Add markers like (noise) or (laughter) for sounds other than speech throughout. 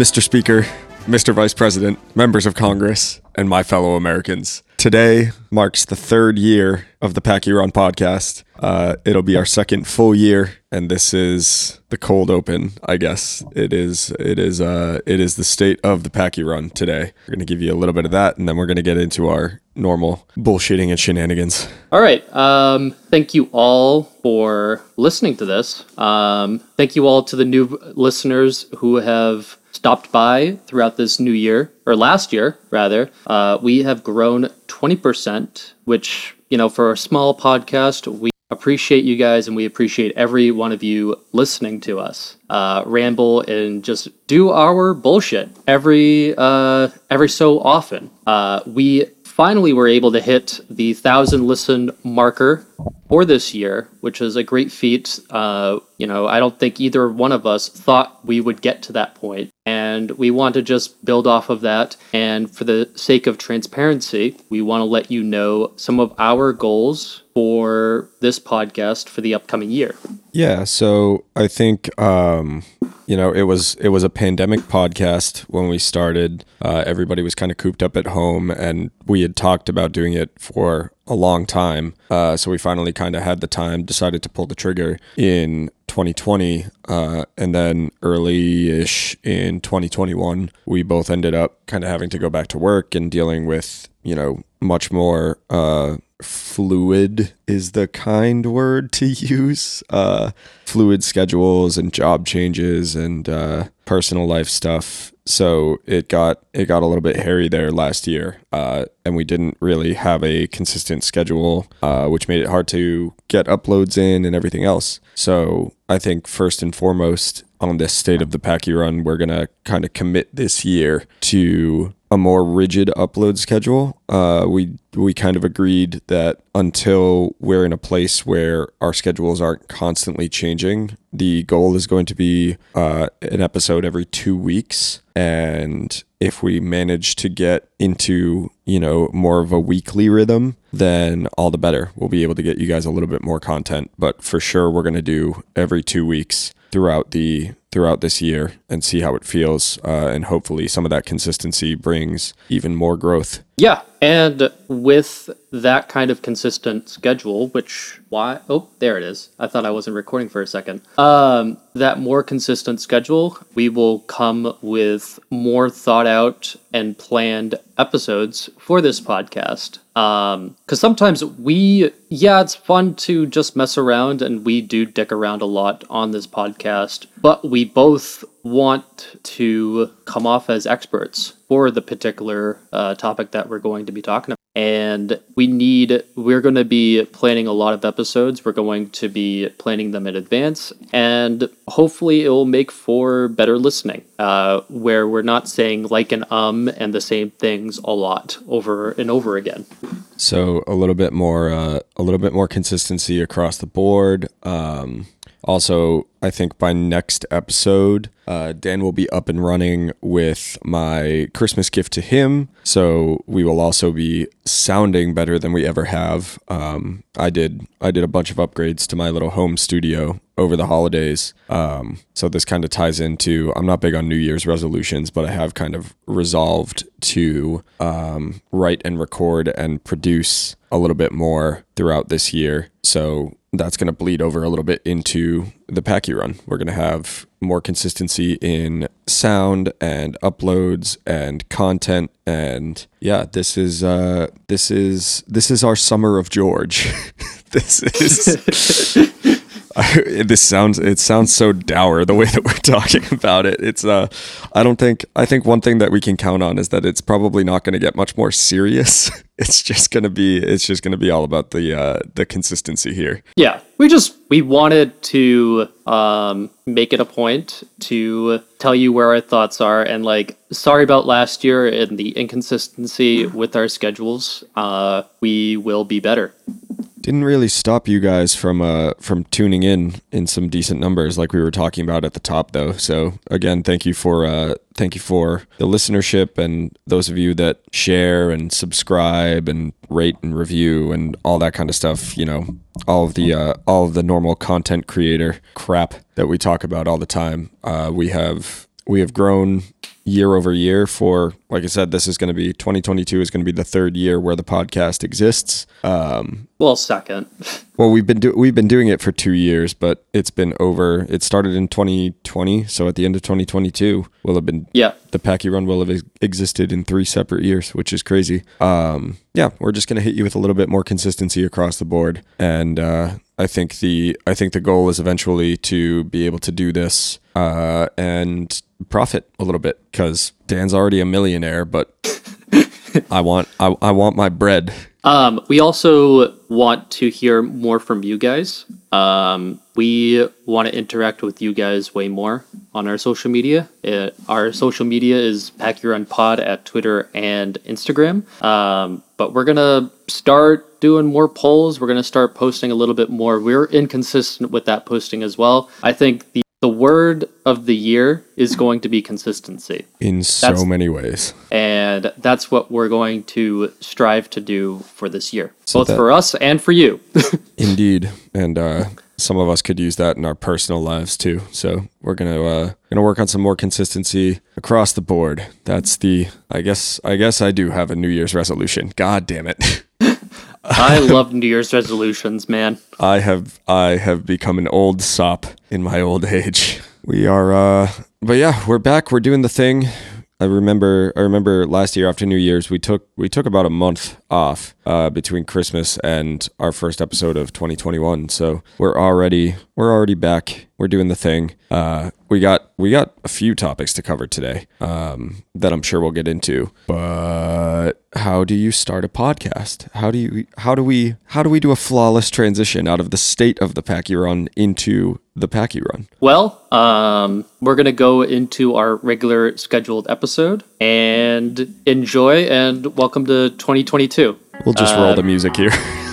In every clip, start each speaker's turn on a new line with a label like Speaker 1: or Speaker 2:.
Speaker 1: Mr. Speaker, Mr. Vice President, members of Congress, and my fellow Americans. Today marks the third year of the Packie Run podcast. Uh, it'll be our second full year, and this is the cold open. I guess it is. It is. Uh, it is the state of the Packie Run today. We're gonna give you a little bit of that, and then we're gonna get into our normal bullshitting and shenanigans.
Speaker 2: All right. Um, thank you all for listening to this. Um, thank you all to the new listeners who have stopped by throughout this new year or last year rather. Uh, we have grown 20%, which, you know, for a small podcast, we appreciate you guys and we appreciate every one of you listening to us uh, ramble and just do our bullshit every uh, every so often. Uh, we finally were able to hit the thousand listen marker for this year, which is a great feat. Uh, you know, I don't think either one of us thought we would get to that point, and we want to just build off of that. And for the sake of transparency, we want to let you know some of our goals for this podcast for the upcoming year.
Speaker 1: Yeah, so I think um, you know it was it was a pandemic podcast when we started. Uh, everybody was kind of cooped up at home, and we had talked about doing it for a long time. Uh, so we finally kind of had the time, decided to pull the trigger in 2020, uh, and then early-ish in 2021, we both ended up kind of having to go back to work and dealing with you know much more. Fluid is the kind word to use. Uh, fluid schedules and job changes and uh, personal life stuff. So it got it got a little bit hairy there last year, uh, and we didn't really have a consistent schedule, uh, which made it hard to get uploads in and everything else. So I think first and foremost on this state of the Packie Run, we're gonna kind of commit this year to a more rigid upload schedule. Uh, we we kind of agreed that until we're in a place where our schedules aren't constantly changing, the goal is going to be uh, an episode every two weeks. And if we manage to get into you know more of a weekly rhythm, then all the better. We'll be able to get you guys a little bit more content. But for sure, we're going to do every two weeks throughout the throughout this year and see how it feels uh, and hopefully some of that consistency brings even more growth
Speaker 2: Yeah, and with that kind of consistent schedule, which why? Oh, there it is. I thought I wasn't recording for a second. Um, that more consistent schedule, we will come with more thought out and planned episodes for this podcast. Um, because sometimes we, yeah, it's fun to just mess around, and we do dick around a lot on this podcast, but we both want to come off as experts for the particular uh, topic that we're going to be talking about. And we need, we're going to be planning a lot of episodes. We're going to be planning them in advance. And hopefully, it will make for better listening, uh, where we're not saying like and um and the same things a lot over and over again.
Speaker 1: so a little bit more uh, a little bit more consistency across the board um, also i think by next episode uh, dan will be up and running with my christmas gift to him. So we will also be sounding better than we ever have. Um, i did i did a bunch of upgrades to my little home studio over the holidays. Um, so this kind of ties into i'm not big on new year's resolutions but i have kind of resolved to um, write and record and produce a little bit more throughout this year. So that's going to bleed over a little bit into the Packie run. We're going to have more consistency in sound and uploads and content and yeah, this is uh this is this is our summer of George. (laughs) this is I, (laughs) this sounds it sounds so dour the way that we're talking about it. It's uh I don't think I think one thing that we can count on is that it's probably not going to get much more serious. (laughs) It's just to be it's just to be all about the uh the consistency here.
Speaker 2: Yeah, we just we wanted to um, make it a point to tell you where our thoughts are, and like, sorry about last year and the inconsistency with our schedules. Uh, we will be better.
Speaker 1: Didn't really stop you guys from uh from tuning in in some decent numbers like we were talking about at the top though. So again, thank you for uh thank you for the listenership and those of you that share and subscribe and rate and review and all that kind of stuff, you know, all of the uh all of the normal content creator crap that we talk about all the time. Uh we have we have grown year over year for like I said, this is going to be 2022 is going to be the third year where the podcast exists. Um,
Speaker 2: well, second. (laughs)
Speaker 1: well, we've been do- we've been doing it for two years, but it's been over. It started in 2020, so at the end of 2022, will have been
Speaker 2: yeah.
Speaker 1: The Packie Run will have ex- existed in three separate years, which is crazy. Um, yeah, we're just gonna hit you with a little bit more consistency across the board, and uh, I think the I think the goal is eventually to be able to do this uh, and profit a little bit because Dan's already a millionaire, but (laughs) I want I, I want my bread.
Speaker 2: Um, we also want to hear more from you guys. Um, we want to interact with you guys way more on our social media. It, our social media is Packie Run Pod at Twitter and Instagram. Um, but we're gonna start doing more polls. We're gonna start posting a little bit more. We're inconsistent with that posting as well. I think the the word of the year is going to be consistency.
Speaker 1: In so that's, many ways.
Speaker 2: And that's what we're going to strive to do for this year so both that, for us and for you. (laughs)
Speaker 1: Indeed. And uh, some of us could use that in our personal lives too. So we're gonna uh, gonna work on some more consistency across the board. That's the i guess i guess i do have a new year's resolution. God damn it (laughs)
Speaker 2: I love New Year's resolutions, man.
Speaker 1: I have I have become an old sop in my old age. We are uh but yeah, we're back. We're doing the thing. I remember I remember last year after New Year's we took we took about a month off uh, between Christmas and our first episode of 2021. So we're already we're already back. We're doing the thing. Uh, we got we got a few topics to cover today um, that I'm sure we'll get into. But how do you start a podcast? How do you how do we how do we do a flawless transition out of the state of the Packie Run into the Packie Run?
Speaker 2: Well, um, we're gonna go into our regular scheduled episode and enjoy and welcome to 2022.
Speaker 1: We'll just roll the uh, music here. (laughs)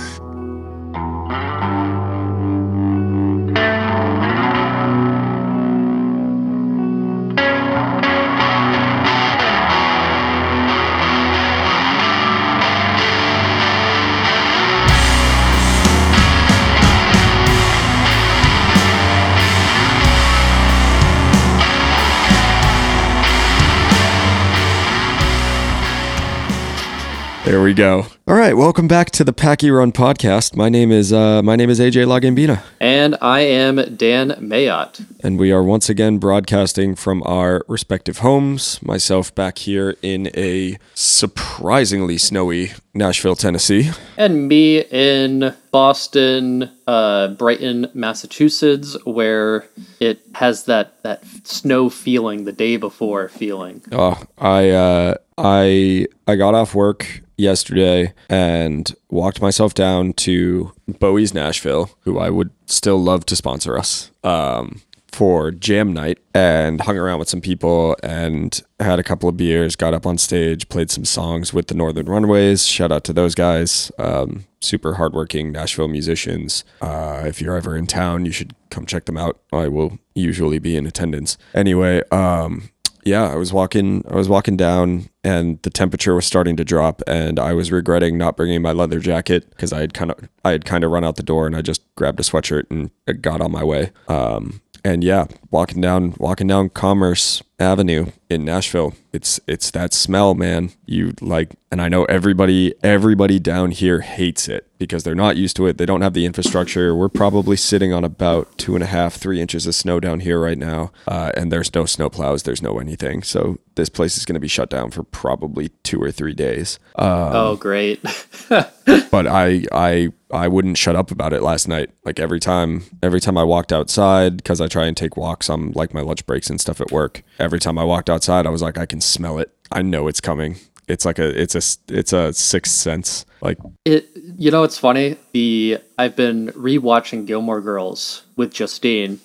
Speaker 1: There we go. All right, welcome back to the Packie Run podcast. My name is uh, my name is AJ Lagambina,
Speaker 2: and I am Dan Mayott.
Speaker 1: And we are once again broadcasting from our respective homes. Myself back here in a surprisingly snowy Nashville, Tennessee,
Speaker 2: and me in Boston, uh, Brighton, Massachusetts, where it has that that snow feeling the day before feeling.
Speaker 1: Oh, I uh, I I got off work yesterday and walked myself down to Bowie's Nashville, who I would still love to sponsor us. Um, for jam night and hung around with some people and had a couple of beers, got up on stage, played some songs with the Northern Runaways. Shout out to those guys. Um, super hardworking Nashville musicians. Uh, if you're ever in town, you should come check them out. I will usually be in attendance. Anyway, um, yeah, I was walking I was walking down and the temperature was starting to drop and I was regretting not bringing my leather jacket because I had kind of I had kind of run out the door and I just grabbed a sweatshirt and got on my way. Um, and yeah, walking down walking down Commerce Avenue in Nashville, it's it's that smell, man. You like, and I know everybody everybody down here hates it because they're not used to it. They don't have the infrastructure. We're probably sitting on about two and a half, three inches of snow down here right now, uh, and there's no snow plows. There's no anything. So this place is going to be shut down for probably two or three days.
Speaker 2: Um, oh, great! (laughs)
Speaker 1: but I I I wouldn't shut up about it last night. Like every time every time I walked outside because I try and take walks on like my lunch breaks and stuff at work. Every time I walked outside, I was like, I can smell it. I know it's coming. It's like a it's a it's a sixth sense. Like
Speaker 2: it. You know, it's funny. The I've been rewatching Gilmore Girls with Justine.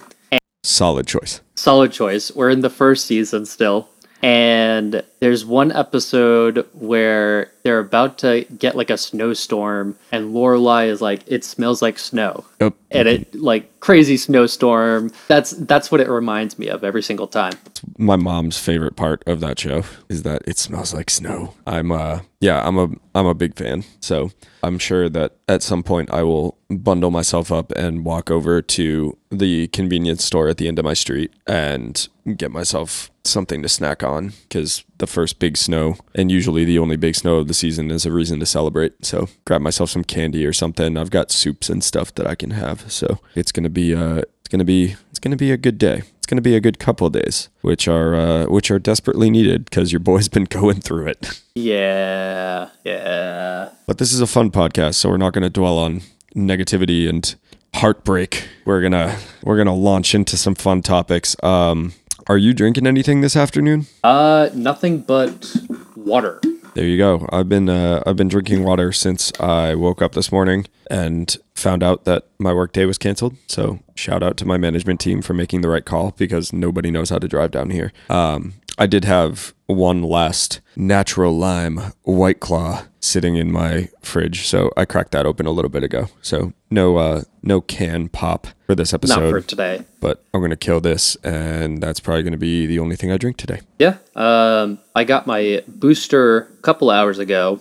Speaker 1: Solid choice.
Speaker 2: Solid choice. We're in the first season still, and there's one episode where they're about to get like a snowstorm, and Lorelai is like, "It smells like snow," and it like crazy snowstorm. That's that's what it reminds me of every single time.
Speaker 1: my mom's favorite part of that show is that it smells like snow. I'm uh yeah, I'm a I'm a big fan. So I'm sure that at some point I will bundle myself up and walk over to the convenience store at the end of my street and get myself something to snack on because the first big snow and usually the only big snow of the season is a reason to celebrate. So grab myself some candy or something. I've got soups and stuff that I can have. So it's gonna be uh it's gonna be it's gonna be a good day. It's gonna be a good couple of days, which are uh, which are desperately needed because your boy's been (laughs) going through it.
Speaker 2: Yeah, yeah.
Speaker 1: But this is a fun podcast, so we're not gonna dwell on negativity and heartbreak. We're gonna we're gonna launch into some fun topics. Um, are you drinking anything this afternoon?
Speaker 2: Uh, nothing but water.
Speaker 1: There you go. I've been uh, I've been drinking water since I woke up this morning and found out that my workday was canceled. So shout out to my management team for making the right call because nobody knows how to drive down here. Um, I did have one last natural lime white claw sitting in my fridge, so I cracked that open a little bit ago. So no uh, no can pop for this episode.
Speaker 2: Not for today.
Speaker 1: but I'm gonna kill this, and that's probably gonna be the only thing I drink today.
Speaker 2: Yeah. Um, I got my booster a couple hours ago,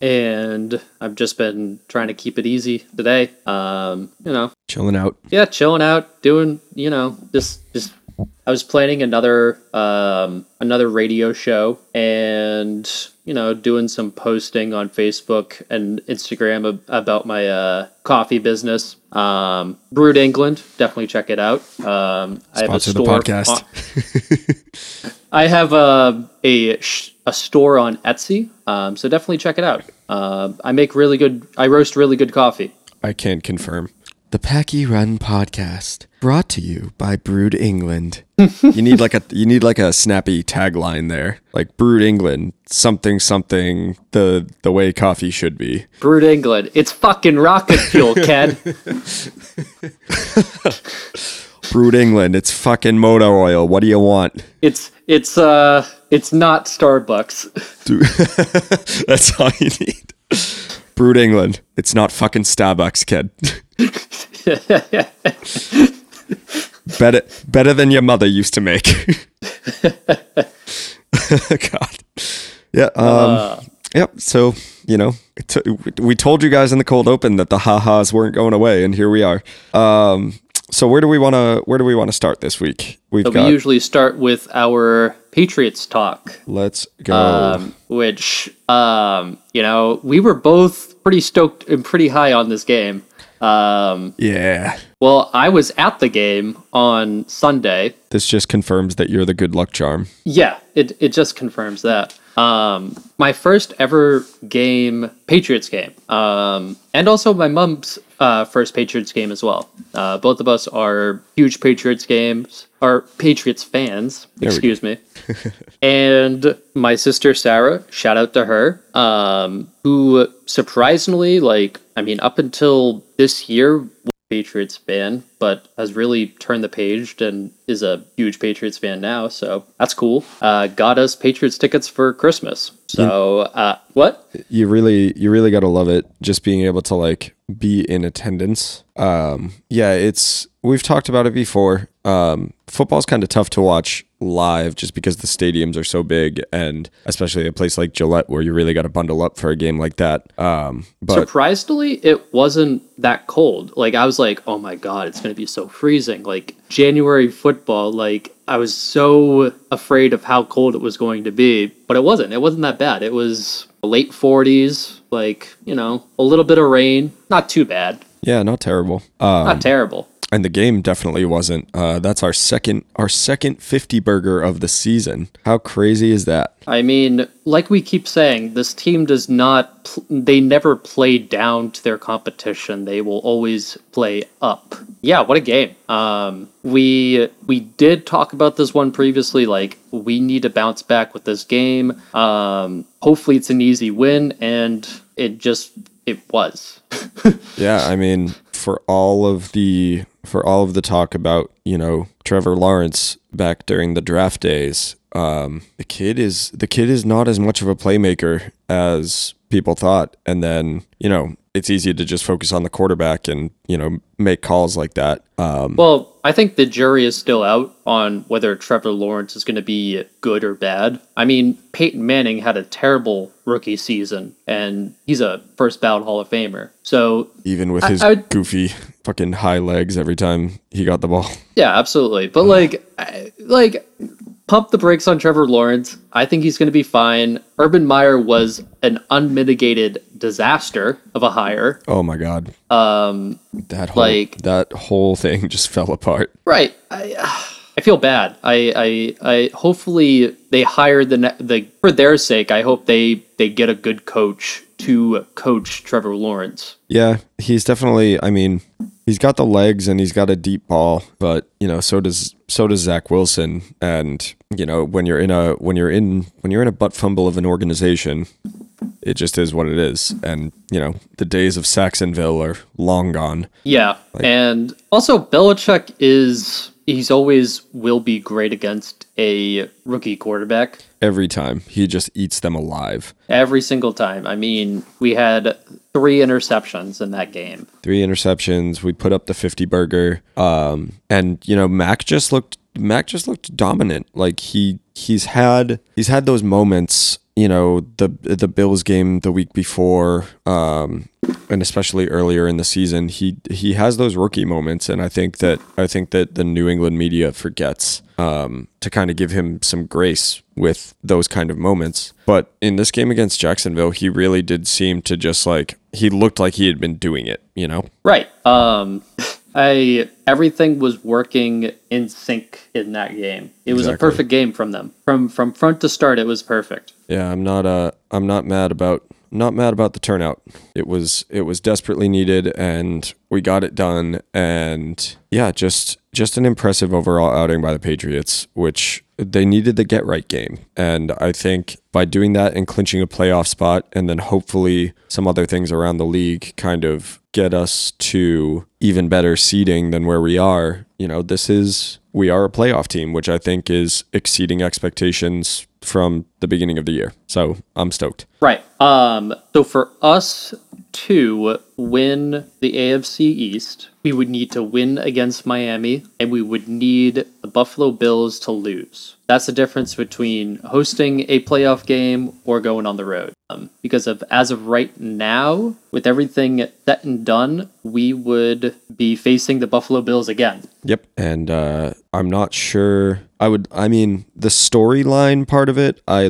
Speaker 2: and I've just been trying to keep it easy today. Um, you know,
Speaker 1: Chilling out.
Speaker 2: yeah, chilling out, doing, you know, just just. I was planning another um, another radio show, and you know, doing some posting on Facebook and Instagram ab- about my uh, coffee business. Um, Brewed England, definitely check it out. Um, I have a
Speaker 1: Sponsor the
Speaker 2: store
Speaker 1: podcast. (laughs)
Speaker 2: I have a a, sh- a store on Etsy, um, so definitely check it out. Uh, I make really good. I roast really good coffee.
Speaker 1: I can't confirm. The Packie Run podcast, brought to you by Brewed England. (laughs) you need like a you need like a snappy tagline there, like Brewed England, something something the the way coffee should be.
Speaker 2: Brewed England. It's fucking rocket fuel, Ken. (laughs) (laughs)
Speaker 1: Brewed England, it's fucking motor oil. What do you want?
Speaker 2: it's it's uh it's not Starbucks.
Speaker 1: Dude, That's all you need. Brewed England, it's not fucking Starbucks, kid. Better better than your mother used to make. (laughs) God. Yeah. Um, Yep. So you know, t- we told you guys in the cold open that the ha-has weren't going away, and here we are. Um, so where do we want to where do we want to start this week? We've
Speaker 2: So we usually start with our Patriots talk,
Speaker 1: let's go.
Speaker 2: um, which um you know we were both pretty stoked and pretty high on this game. Um,
Speaker 1: yeah.
Speaker 2: well, I was at the game on Sunday.
Speaker 1: This just confirms that you're the good luck charm.
Speaker 2: Yeah, it it just confirms that. Um, my first ever game, Patriots game, um, and also my mom's uh, first Patriots game as well. Uh, both of us are huge Patriots games, are Patriots fans. excuse me. (laughs) and my sister Sarah, shout out to her, um, who surprisingly, like, I mean, up until this year, Patriots fan, but has really turned the page and is a huge Patriots fan now. So that's cool. Uh, got us Patriots tickets for Christmas. So uh, what?
Speaker 1: you really you really got to love it just being able to like be in attendance um yeah it's we've talked about it before um football's kind of tough to watch live just because the stadiums are so big and especially a place like Gillette where you really got to bundle up for a game like that um but
Speaker 2: Surprisingly, it wasn't that cold. Like I was like, oh my god, it's gonna be so freezing. Like January football, like I was so afraid of how cold it was going to be, but it wasn't. It wasn't that bad. It was late 40s, like you know, a little bit of rain, not too bad,
Speaker 1: yeah not terrible. Um
Speaker 2: not terrible.
Speaker 1: And the game definitely wasn't uh that's our second our second 50 burger of the season how crazy is that
Speaker 2: I mean, like we keep saying, this team does not, pl- they never play down to their competition. They will always play up. Yeah, what a game. Um, we, we did talk about this one previously. Like, we need to bounce back with this game. Um, hopefully it's an easy win, and it just, it was. (laughs)
Speaker 1: Yeah, I mean, for all of the for all of the talk about you know Trevor Lawrence back during the draft days. Um, the kid is the kid is not as much of a playmaker as people thought, and then you know it's easy to just focus on the quarterback and you know make calls like that. Um,
Speaker 2: Well, I think the jury is still out on whether Trevor Lawrence is going to be good or bad. I mean, Peyton Manning had a terrible rookie season, and he's a first ballot Hall of Famer. So,
Speaker 1: even with
Speaker 2: I-
Speaker 1: his
Speaker 2: I would-
Speaker 1: goofy fucking high legs every time he got the ball.
Speaker 2: yeah, absolutely. But like, I- like, pump the brakes on Trevor Lawrence. I think he's going to be fine. Urban Meyer was an unmitigated disaster of a hire.
Speaker 1: Oh my god,
Speaker 2: Um,
Speaker 1: that whole
Speaker 2: Like-
Speaker 1: that whole thing (laughs) just fell apart.
Speaker 2: Right. I I feel bad. I I, I hopefully they hire the ne- the for their sake. I hope they they get a good coach to coach Trevor Lawrence.
Speaker 1: Yeah, he's definitely. I mean, he's got the legs and he's got a deep ball, but you know, so does so does Zach Wilson. And you know, when you're in a when you're in when you're in a butt fumble of an organization, it just is what it is. And you know, the days of Saxonville are long gone.
Speaker 2: Yeah, and also Belichick is he's always will be great against a rookie quarterback
Speaker 1: Every time he just eats them alive.
Speaker 2: every single time. I mean, we had three interceptions in that game.
Speaker 1: Three interceptions. We put up the fifty burger. Um, and you know, Mac just looked. Mac just looked dominant. Like he he's had he's had those moments. You know, the the Bills game the week before, um, and especially earlier in the season, he he has those rookie moments, and I think that I think that the New England media forgets um, to kind of give him some grace with those kind of moments. But in this game against Jacksonville, he really did seem to just like he looked like he had been doing it. You know,
Speaker 2: Right. Um (laughs) I everything was working in sync in that game. It was a perfect game from them. From from front to start it was perfect.
Speaker 1: Yeah, I'm not uh I'm not mad about not mad about the turnout. It was it was desperately needed and we got it done and yeah, just just an impressive overall outing by the Patriots, which they needed the get right game. And I think by doing that and clinching a playoff spot and then hopefully some other things around the league kind of get us to even better seeding than where we are, you know, this is we are a playoff team, which I think is exceeding expectations from the beginning of the year. So I'm stoked.
Speaker 2: Right. Um so for us to win the AFC East, we would need to win against Miami and we would need the Buffalo Bills to lose. That's the difference between hosting a playoff game or going on the road. Um, because of as of right now, with everything set and done, we would be facing the Buffalo Bills again.
Speaker 1: Yep. And uh, I'm not sure. I would. I mean, the storyline part of it. I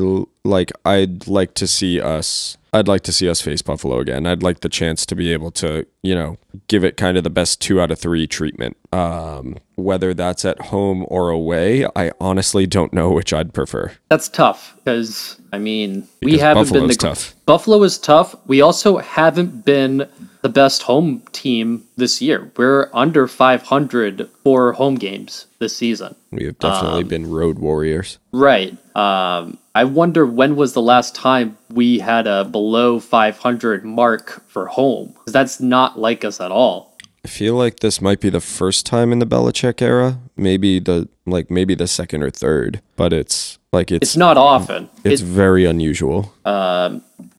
Speaker 1: like. I'd like to see us. I'd like to see us face Buffalo again. I'd like the chance to be able to, you know, give it kind of the best two out of three treatment. Um, whether that's at home or away, I honestly don't know which I'd prefer.
Speaker 2: That's tough because I mean we haven't been the
Speaker 1: tough.
Speaker 2: Buffalo is tough. We also haven't been the best home team this year. We're under 500 for home games this season.
Speaker 1: We have definitely been road warriors.
Speaker 2: Right. Um, I wonder when was the last time we had a below 500 mark for home? that's not like us at all.
Speaker 1: I feel like this might be the first time in the Belichick era. Maybe the like maybe the second or third, but it's like it's
Speaker 2: It's not often.
Speaker 1: it's
Speaker 2: It-
Speaker 1: very unusual.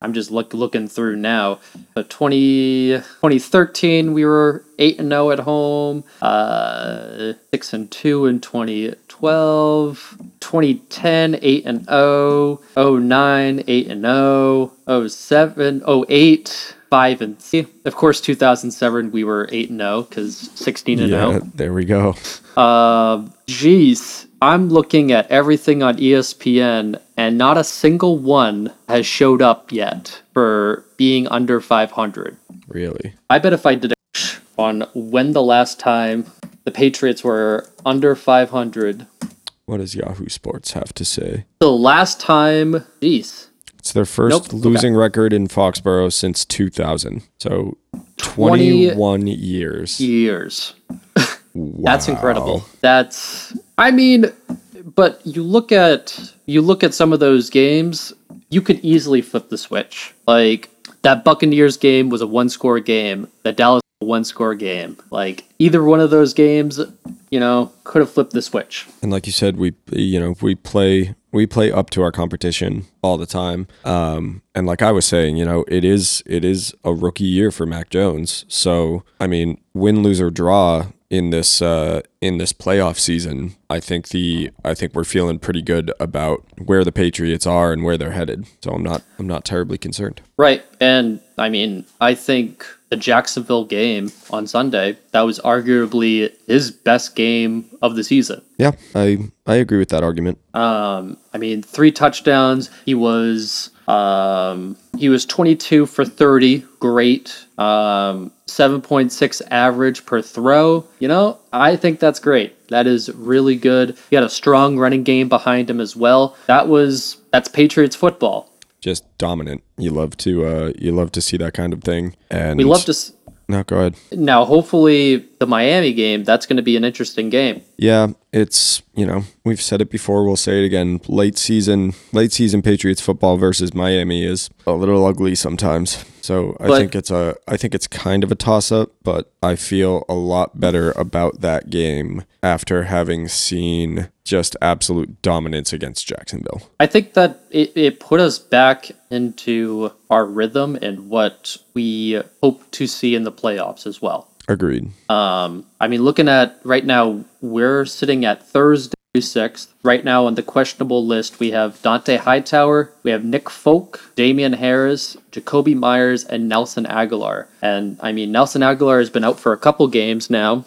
Speaker 2: I'm just look, looking through now. But 20, 2013, we were 8 and 0 at home, uh, 6 and 2 in 2012, 2010, 8 and 0, 09, 8 and 0, 07, 08, 5 and 3. Of course, 2007, we were 8 and 0 because 16 and 0.
Speaker 1: Yeah, there we go.
Speaker 2: Uh, geez, I'm looking at everything on ESPN, and not a single one has showed up yet for being under 500.
Speaker 1: Really.
Speaker 2: I bet if I did a on when the last time the Patriots were under 500,
Speaker 1: What does Yahoo Sports have to say?
Speaker 2: the last time, geez,
Speaker 1: It's their first
Speaker 2: Nope. Okay.
Speaker 1: losing record in Foxborough since 2000. So 21 years.
Speaker 2: years. (laughs)
Speaker 1: wow.
Speaker 2: That's incredible. That's I mean, but you look at you look at some of those games, you could easily flip the switch. Like that Buccaneers game was a one score game. That Dallas one score game. Like either one of those games, you know, could have flipped the switch.
Speaker 1: And like you said, we you know we play we play up to our competition all the time. Um, and like I was saying, you know, it is it is a rookie year for Mac Jones. So I mean, win, lose or draw in this uh, in this playoff season, I think the I think we're feeling pretty good about where the Patriots are and where they're headed. So I'm not I'm not terribly concerned.
Speaker 2: Right. And I mean, I think the Jacksonville game on Sunday, that was arguably his best game of the season.
Speaker 1: Yeah, I I agree with that argument.
Speaker 2: Um, I mean, three touchdowns. He was um, he was 22 for 30. Great. Um, 7.6 average per throw. You know, I think that's great. That is really good. He had a strong running game behind him as well. That was that's Patriots football.
Speaker 1: Just dominant. You love to uh, you love to see that kind of thing. And
Speaker 2: We love to. s-
Speaker 1: No, go ahead.
Speaker 2: Now, hopefully, the Miami game. That's going to be an interesting game.
Speaker 1: Yeah, it's you know we've said it before. We'll say it again. Late season, late season Patriots football versus Miami is a little ugly sometimes. So I
Speaker 2: But-
Speaker 1: think it's a I think it's kind of a toss up, but I feel a lot better about that game after having seen just absolute dominance against Jacksonville.
Speaker 2: I think that it, it put us back into our rhythm and what we hope to see in the playoffs as well.
Speaker 1: Agreed.
Speaker 2: Um, I mean, looking at right now, we're sitting at Thursday, 6th. Right now on the questionable list, we have Dont'a Hightower, we have Nick Folk, Damien Harris, Jakobi Meyers, and Nelson Agholor. And I mean, Nelson Agholor has been out for a couple games now.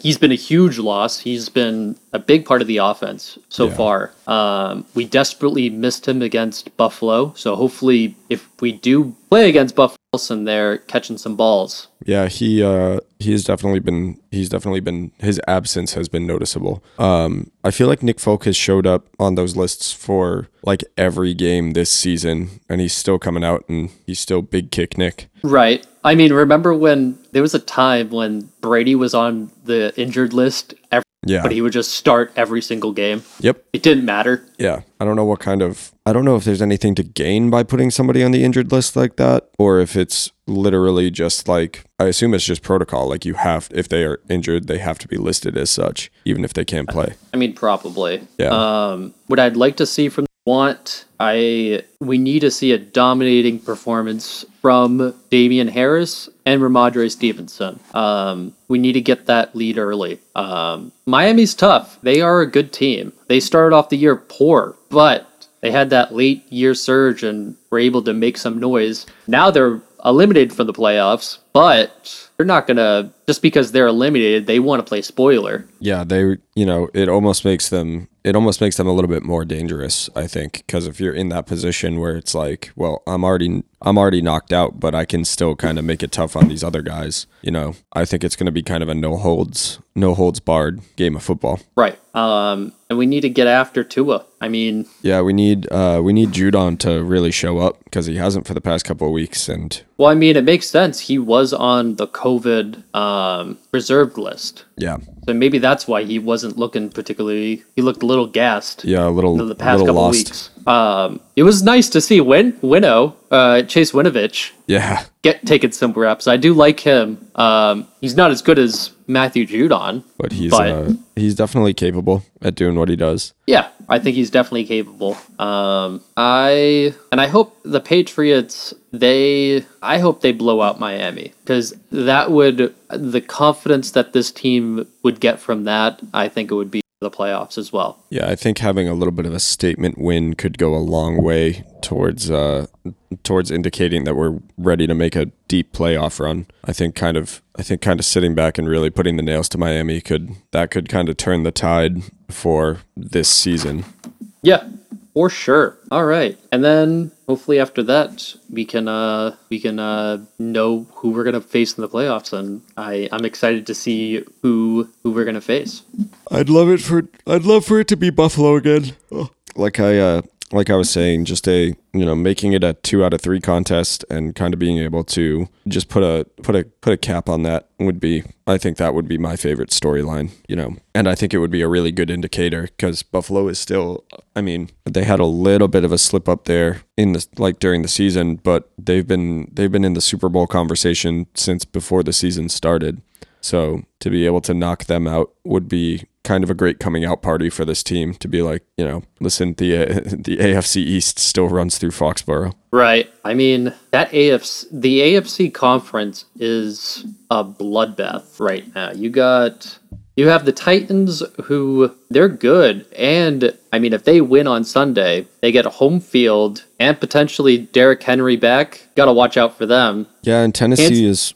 Speaker 2: He's been a huge loss. He's been a big part of the offense so
Speaker 1: Yeah.
Speaker 2: far. Um, we desperately missed him against Buffalo. So hopefully, if we do play against Buffalo, Wilson there catching some balls.
Speaker 1: Yeah, he uh he's definitely been he's definitely been his absence has been noticeable. Um I feel like Nick Folk has showed up on those lists for like every game this season and he's still coming out and he's still big kick Nick.
Speaker 2: Right. I mean, remember when there was a time when Brady was on the injured list, every,
Speaker 1: Yeah.
Speaker 2: but he would just start every single game.
Speaker 1: Yep.
Speaker 2: It didn't matter.
Speaker 1: Yeah. I don't know what kind of I don't know if there's anything to gain by putting somebody on the injured list like that or if it's literally just like I assume it's just protocol like you have if they are injured they have to be listed as such even if they can't play.
Speaker 2: I mean, probably.
Speaker 1: Yeah.
Speaker 2: Um, what I'd like to see from want I we need to see a dominating performance from Damien Harris and Rhamondre Stevenson. Um, we need to get that lead early. Um, Miami's tough. They are a good team. They started off the year poor, but they had that late year surge and were able to make some noise. Now they're eliminated from the playoffs, but they're not gonna just because they're eliminated. They want to play spoiler.
Speaker 1: Yeah, they you know, it almost makes them it almost makes them a little bit more dangerous, I think, because if you're in that position where it's like, well, I'm already I'm already knocked out, but I can still kind of make it tough on these other guys, you know. I think it's going to be kind of a no holds no holds barred game of football.
Speaker 2: Right. Um, and we need to get after Tua. I mean,
Speaker 1: Yeah, we need uh we need Judon to really show up because he hasn't for the past couple of weeks and
Speaker 2: well, I mean, it makes sense. He was on the COVID um, reserved list,
Speaker 1: yeah.
Speaker 2: so maybe that's why he wasn't looking particularly. He looked a little gassed.
Speaker 1: Yeah, a little
Speaker 2: in the past
Speaker 1: little
Speaker 2: couple
Speaker 1: lost.
Speaker 2: weeks. Um, it was nice to see Win Winnow, uh, Chase Winovich,
Speaker 1: Yeah.
Speaker 2: get taken some reps. I do like him. Um, he's not as good as Matthew Judon,
Speaker 1: But he's
Speaker 2: But-
Speaker 1: uh he's definitely capable at doing what he does.
Speaker 2: Yeah, I think he's definitely capable. Um, I and I hope the Patriots they I hope they blow out Miami because that would the confidence that this team would get from that. I think it would be the playoffs as well.
Speaker 1: Yeah, I think having a little bit of a statement win could go a long way towards uh towards indicating that we're ready to make a deep playoff run. I think kind of I think kind of sitting back and really putting the nails to Miami could that could kind of turn the tide for this season.
Speaker 2: Yeah, for sure. All right, and then hopefully after that we can uh we can uh know who we're gonna face in the playoffs, and I I'm excited to see who who we're gonna face.
Speaker 1: I'd love it for I'd love for it to be Buffalo again. Like I uh like I was saying, just a you know making it a two out of three contest and kind of being able to just put a put a put a cap on that would be I think that would be my favorite storyline. You know, and I think it would be a really good indicator because Buffalo is still. I mean, they had a little bit of a slip up there in the like during the season, but they've been they've been in the Super Bowl conversation since before the season started. So to be able to knock them out would be kind of a great coming out party for this team to be like, you know, listen, the uh, (laughs) the AFC East still runs through Foxborough.
Speaker 2: Right. I mean, that AFC the AFC conference is a bloodbath right now. You got you have the Titans who they're good and I mean if they win on Sunday, they get a home field and potentially Derrick Henry back. Got to watch out for them.
Speaker 1: Yeah, and Tennessee is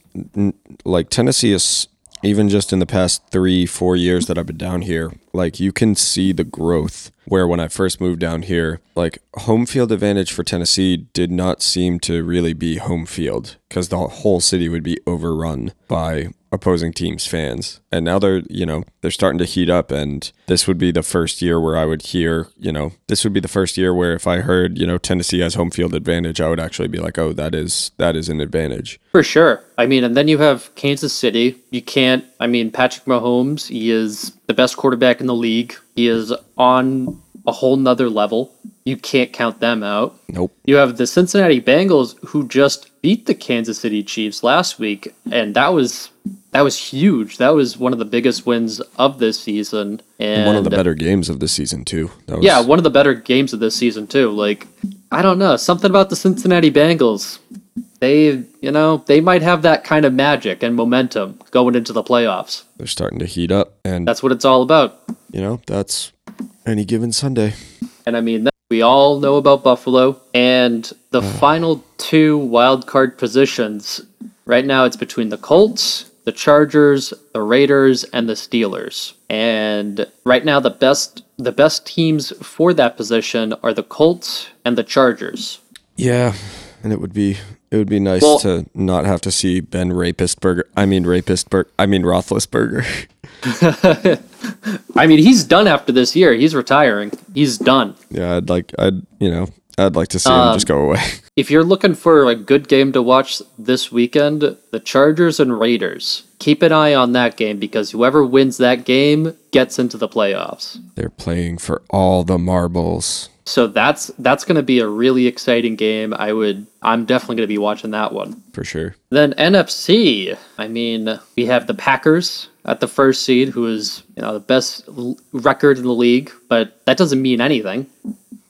Speaker 1: like Tennessee is even just in the past three, four years that I've been down here, like you can see the growth. Where when I first moved down here, like home field advantage for Tennessee did not seem to really be home field because the whole city would be overrun by opposing teams fans. And now they're you know they're starting to heat up and this would be the first year where i would hear you know this would be the first year where if i heard you know tennessee has home field advantage i would actually be like oh that is that is an advantage.
Speaker 2: For sure. I mean and then you have kansas city. You can't i mean patrick mahomes he is the best quarterback in the league he is on a whole nother level you can't count them out.
Speaker 1: Nope.
Speaker 2: You have the Cincinnati Bengals who just beat the Kansas City Chiefs last week, and that was that was huge. That was one of the biggest wins of this season, and,
Speaker 1: one of the better games of the season too.
Speaker 2: Was... Yeah, one of the better games of this season too. Like I don't know, something about the Cincinnati Bengals. They, you know, they might have that kind of magic and momentum going into the playoffs.
Speaker 1: They're starting to heat up, and
Speaker 2: that's what it's all about.
Speaker 1: You know, that's any given Sunday.
Speaker 2: And I mean, we all know about Buffalo. And the ah. final two wild card positions right now, it's between the Colts, the Chargers, the Raiders, and the Steelers. And right now, the best the best teams for that position are the Colts and the Chargers.
Speaker 1: Yeah, and it would be it would be nice well, to not have to see Ben Rapistburger. I mean Rapistburger. I mean Roethlisberger. (laughs)
Speaker 2: I mean, he's done after this year. He's retiring. He's done.
Speaker 1: Yeah, I'd like, I'd, you know, I'd like to see um, him just go away. (laughs)
Speaker 2: If you're looking for a good game to watch this weekend, the Chargers and Raiders. Keep an eye on that game because whoever wins that game gets into the playoffs.
Speaker 1: They're playing for all the marbles.
Speaker 2: So that's that's going to be a really exciting game. I would I'm definitely going to be watching that one.
Speaker 1: For sure.
Speaker 2: Then NFC, I mean, we have the Packers at the first seed who is, you know, the best record in the league, but that doesn't mean anything.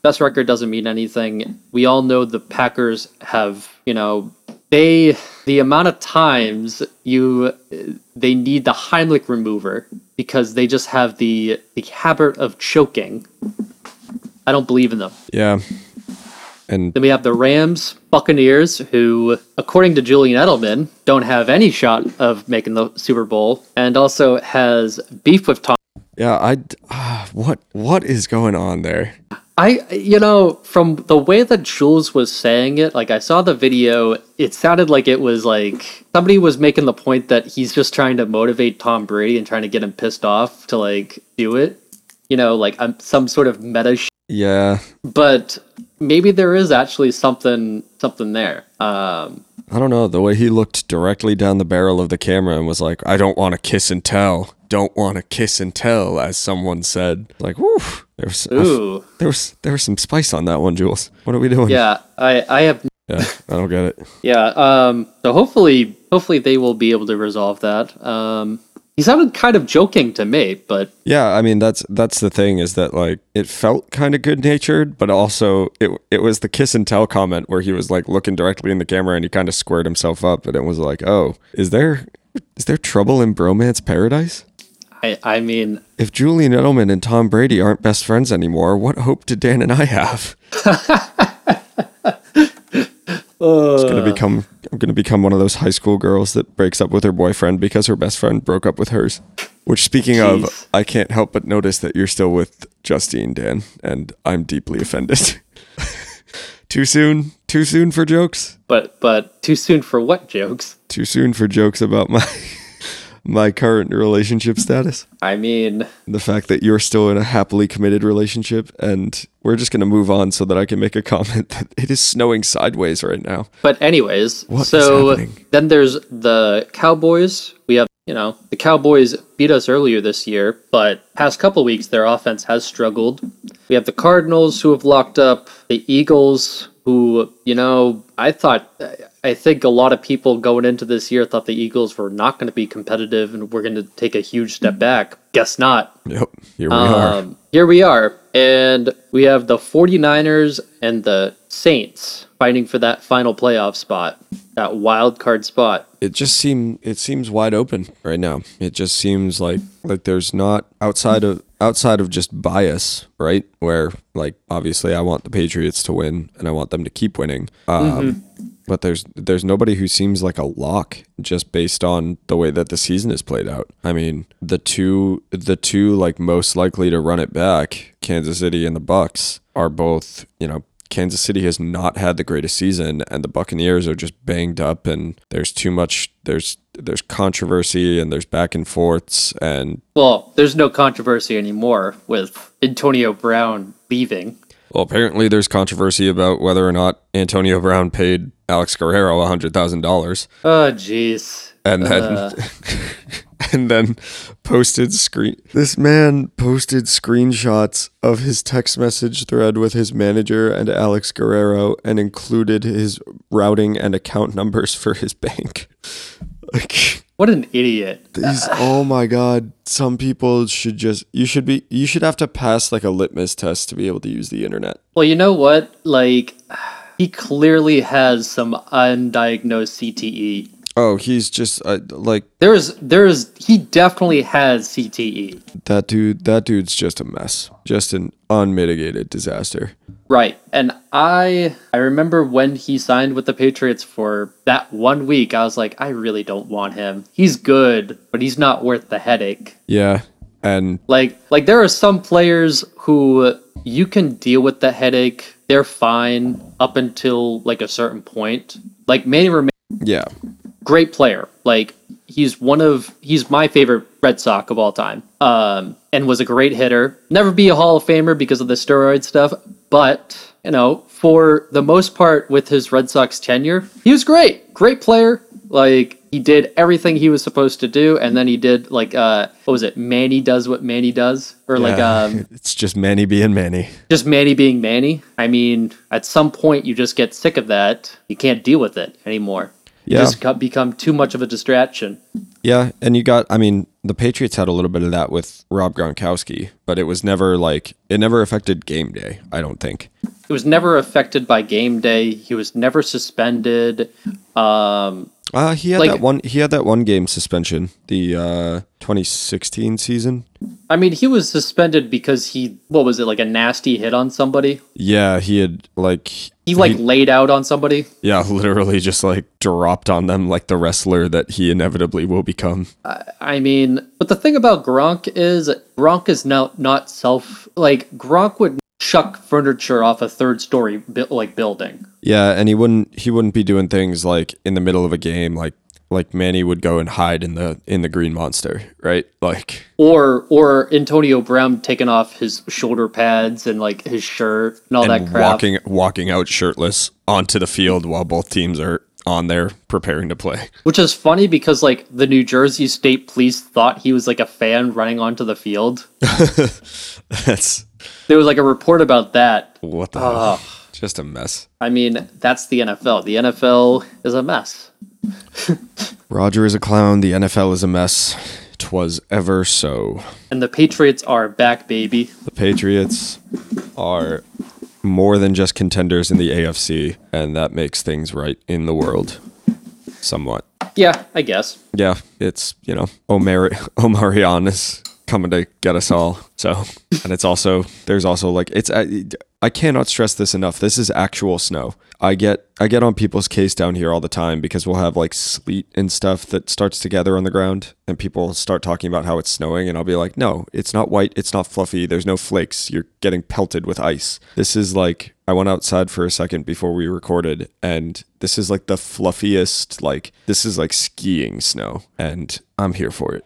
Speaker 2: Best record doesn't mean anything. We all know the Packers have, you know, they the amount of times you they need the Heimlich remover because they just have the the habit of choking I don't believe in them.
Speaker 1: Yeah. And
Speaker 2: then we have the Rams, Buccaneers, who, according to Julian Edelman, don't have any shot of making the Super Bowl, and also has beef with Tom.
Speaker 1: Yeah, I. Uh, what what is going on there?
Speaker 2: I, you know, from the way that Jules was saying it, like I saw the video, it sounded like it was like somebody was making the point that he's just trying to motivate Tom Brady and trying to get him pissed off to like do it. You know, like um, some sort of meta
Speaker 1: yeah.
Speaker 2: But maybe there is actually something something there. Um,
Speaker 1: I don't know. The way he looked directly down the barrel of the camera and was like, "I don't want to kiss and tell. Don't want to kiss and tell," as someone said. Like, whoo. There was, Ooh. there was there was some spice on that one, Jules. What are we doing?
Speaker 2: Yeah, I I have. (laughs)
Speaker 1: Yeah, I don't get it.
Speaker 2: yeah. Um. So hopefully, hopefully they will be able to resolve that. Um. He sounded kind of joking to me, but
Speaker 1: yeah, I mean that's that's the thing is that like it felt kind of good natured, but also it it was the kiss and tell comment where he was like looking directly in the camera and he kind of squared himself up, and it was like, oh, is there is there trouble in bromance paradise?
Speaker 2: I I mean,
Speaker 1: if Julian Edelman and Tom Brady aren't best friends anymore, what hope did Dan and I have? (laughs) it's gonna uh. become I'm gonna become one of those high school girls that breaks up with her boyfriend because her best friend broke up with hers. Which speaking Jeez. of, I can't help but notice that you're still with Justine, Dan, and I'm deeply offended. (laughs) too soon? Too soon for jokes?
Speaker 2: But but too soon for what jokes?
Speaker 1: Too soon for jokes about my my current relationship status.
Speaker 2: I mean,
Speaker 1: The fact that you're still in a happily committed relationship, and we're just going to move on so that I can make a (laughs) comment that it is snowing sideways right now.
Speaker 2: but anyways,
Speaker 1: What
Speaker 2: so then there's the Cowboys. We have, you know, the Cowboys beat us earlier this year, but past couple weeks their offense has struggled. We have the Cardinals who have locked up, the Eagles who, you know, I thought I think a lot of people going into this year thought the Eagles were not going to be competitive and we're going to take a huge step back. Guess not.
Speaker 1: Yep, here we are.
Speaker 2: Um, here we are. And we have the 49ers and the Saints fighting for that final playoff spot, that wild card spot.
Speaker 1: It just seem it seems wide open right now. It just seems like like there's not outside of outside of just bias, right? Where like obviously I want the Patriots to win and I want them to keep winning. Um, But there's there's nobody who seems like a lock just based on the way that the season is played out. I mean, the two the two like most likely to run it back, Kansas City and the Bucks, are both, you know, Kansas City has not had the greatest season and the Buccaneers are just banged up and there's too much there's there's controversy and there's back and forths and
Speaker 2: Well, there's no controversy anymore with Antonio Brown leaving.
Speaker 1: well apparently there's controversy about whether or not Antonio Brown paid Alex Guerrero $100,000
Speaker 2: Oh, jeez.
Speaker 1: and then uh. (laughs) (laughs) and then posted screen this man posted screenshots of his text message thread with his manager and Alex Guerrero and included his routing and account numbers for his bank (laughs) like
Speaker 2: What an idiot.
Speaker 1: these oh my god some people should just you should be you should have to pass like a litmus test to be able to use the internet
Speaker 2: Well, you know what? Like, he clearly has some undiagnosed CTE.
Speaker 1: Oh he's just uh, like
Speaker 2: There's, there's, he definitely has. CTE.
Speaker 1: that dude that dude's just a mess just an unmitigated disaster
Speaker 2: Right. And I I remember when he signed with the Patriots for that one week, I was like, I really don't want him. He's good, but he's not worth the headache.
Speaker 1: yeah and
Speaker 2: Like like there are some players who you can deal with the headache. They're fine up until like a certain point. Like Manny Ramirez,
Speaker 1: yeah
Speaker 2: great player. Like he's one of he's my favorite Red Sox of all time. Um and was a great hitter. Never be a Hall of Famer because of the steroid stuff, but you know, for the most part with his Red Sox tenure, he was great. Great player. Like he did everything he was supposed to do and then he did like uh what was it? Manny does what Manny does or like
Speaker 1: Yeah.
Speaker 2: um (laughs)
Speaker 1: it's just Manny being Manny.
Speaker 2: just Manny being Manny. I mean, at some point you just get sick of that. You can't deal with it anymore.
Speaker 1: Yeah.
Speaker 2: Just co- become too much of a distraction.
Speaker 1: Yeah, and you got I mean, the Patriots had a little bit of that with Rob Gronkowski, but it was never like it never affected game day, I don't think.
Speaker 2: He was never affected by game day. He was never suspended. Um,
Speaker 1: Uh he had
Speaker 2: Like-
Speaker 1: that one he had that one game suspension, the uh 2016 season.
Speaker 2: I mean, he was suspended because he what was it like a nasty hit on somebody?
Speaker 1: Yeah, he had like
Speaker 2: He like laid out on somebody.
Speaker 1: yeah, (laughs) literally just like dropped on them like the wrestler that he inevitably will become.
Speaker 2: I mean, but the thing about Gronk is Gronk is now not self like Gronk would chuck furniture off a third story bu- like building.
Speaker 1: Yeah, and he wouldn't he wouldn't be doing things like in the middle of a game like like Manny would go and hide in the in the green monster, right? Like
Speaker 2: or or Antonio Brown taking off his shoulder pads and like his shirt and all that crap.
Speaker 1: walking walking out shirtless onto the field while both teams are on there preparing to play.
Speaker 2: Which is funny because like the New Jersey State Police thought he was like a fan running onto the field. (laughs)
Speaker 1: That's
Speaker 2: There was like a report about that.
Speaker 1: what the hell? Just a mess.
Speaker 2: I mean, that's the NFL. The NFL is a mess. (laughs)
Speaker 1: Roger is a clown, the NFL is a mess. Twas ever so.
Speaker 2: And the Patriots are back, baby.
Speaker 1: The Patriots are more than just contenders in the AFC, and that makes things right in the world. Somewhat.
Speaker 2: Yeah, I guess.
Speaker 1: Yeah, it's, you know, Omar Omarion is coming to get us all. So, and it's also, there's also like, it's, uh, I cannot stress this enough. This is actual snow. I get I get on people's case down here all the time because we'll have like sleet and stuff that starts to gather on the ground and people start talking about how it's snowing and I'll be like, "No, it's not white, it's not fluffy, there's no flakes. You're getting pelted with ice." This is like I went outside for a second before we recorded and this is like the fluffiest like this is like skiing snow and I'm here for it.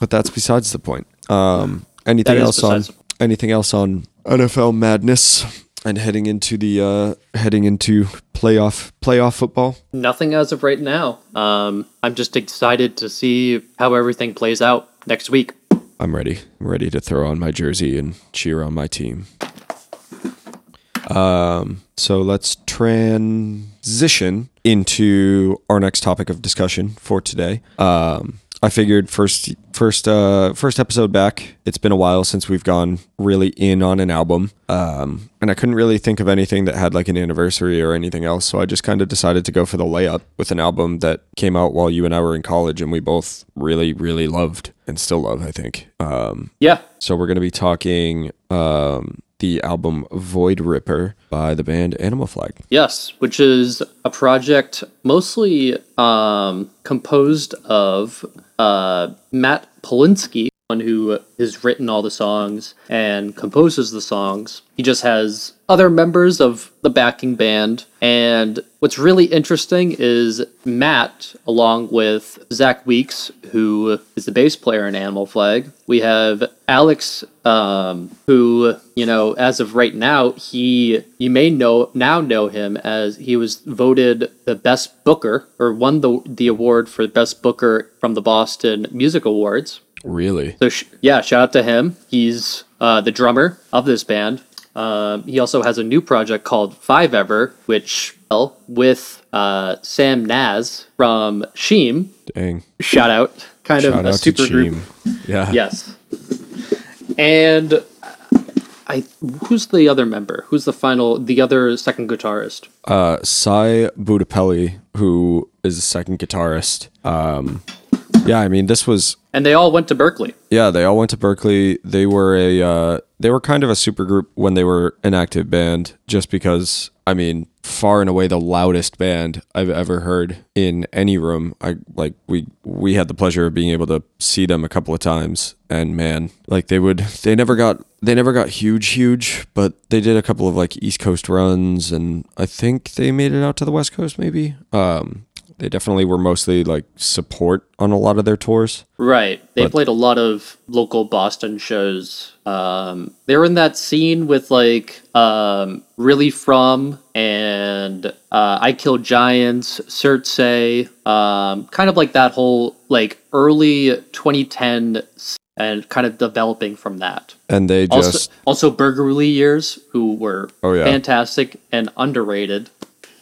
Speaker 1: But that's besides the point. Um anything else on anything else on NFL madness and heading into the uh heading into playoff playoff football?
Speaker 2: Nothing as of right now. Um, I'm just excited to see how everything plays out next week.
Speaker 1: I'm ready. I'm ready to throw on my jersey and cheer on my team. Um, so let's transition into our next topic of discussion for today. Um, I figured first first uh first episode back. It's been a while since we've gone really in on an album. Um and I couldn't really think of anything that had like an anniversary or anything else, so I just kind of decided to go for the layup with an album that came out while you and I were in college and we both really really loved and still love, I think. Um
Speaker 2: Yeah,
Speaker 1: so we're going to be talking um the album Void Ripper by the band Animal Flag.
Speaker 2: yes, which is a project mostly um, composed of uh, Matt Polinsky, one who has written all the songs and composes the songs. He just has other members of the backing band. And what's really interesting is Matt, along with Zach Weeks, who is the bass player in Animal Flag. We have Alex, um, who, you know, as of right now, he, you may know, now know him as he was voted the best booker or won the, the award for best booker from the Boston Music Awards.
Speaker 1: Really?
Speaker 2: So sh- yeah, shout out to him. He's uh, the drummer of this band. Um, he also has a new project called Five Ever, which well, with uh, Sam Naz from Cheem.
Speaker 1: Dang.
Speaker 2: Shout out, kind
Speaker 1: Shout
Speaker 2: of a super group.
Speaker 1: Yeah.
Speaker 2: Yes. And I, who's the other member? Who's the final, the other second guitarist?
Speaker 1: Uh Sai Budapelli, who is the second guitarist. Um yeah, I mean this was
Speaker 2: And they all went to Berklee.
Speaker 1: Yeah, they all went to Berklee. They were a uh, they were kind of a supergroup when they were an active band, just because I mean, far and away the loudest band I've ever heard in any room. I like we we had the pleasure of being able to see them a couple of times, and man, like they would they never got they never got huge huge, but they did a couple of like East Coast runs, and I think they made it out to the West Coast maybe. Um, they definitely were mostly like support on a lot of their tours.
Speaker 2: Right. They
Speaker 1: But-
Speaker 2: played a lot of local Boston shows. Um, they were in that scene with like um, Really From and uh, I Kill Giants, Certse, um, kind of like that whole like early 2010 s- and kind of developing from that.
Speaker 1: And they
Speaker 2: Also,
Speaker 1: just
Speaker 2: also Burgerly years, who were
Speaker 1: Oh, yeah.
Speaker 2: fantastic and underrated.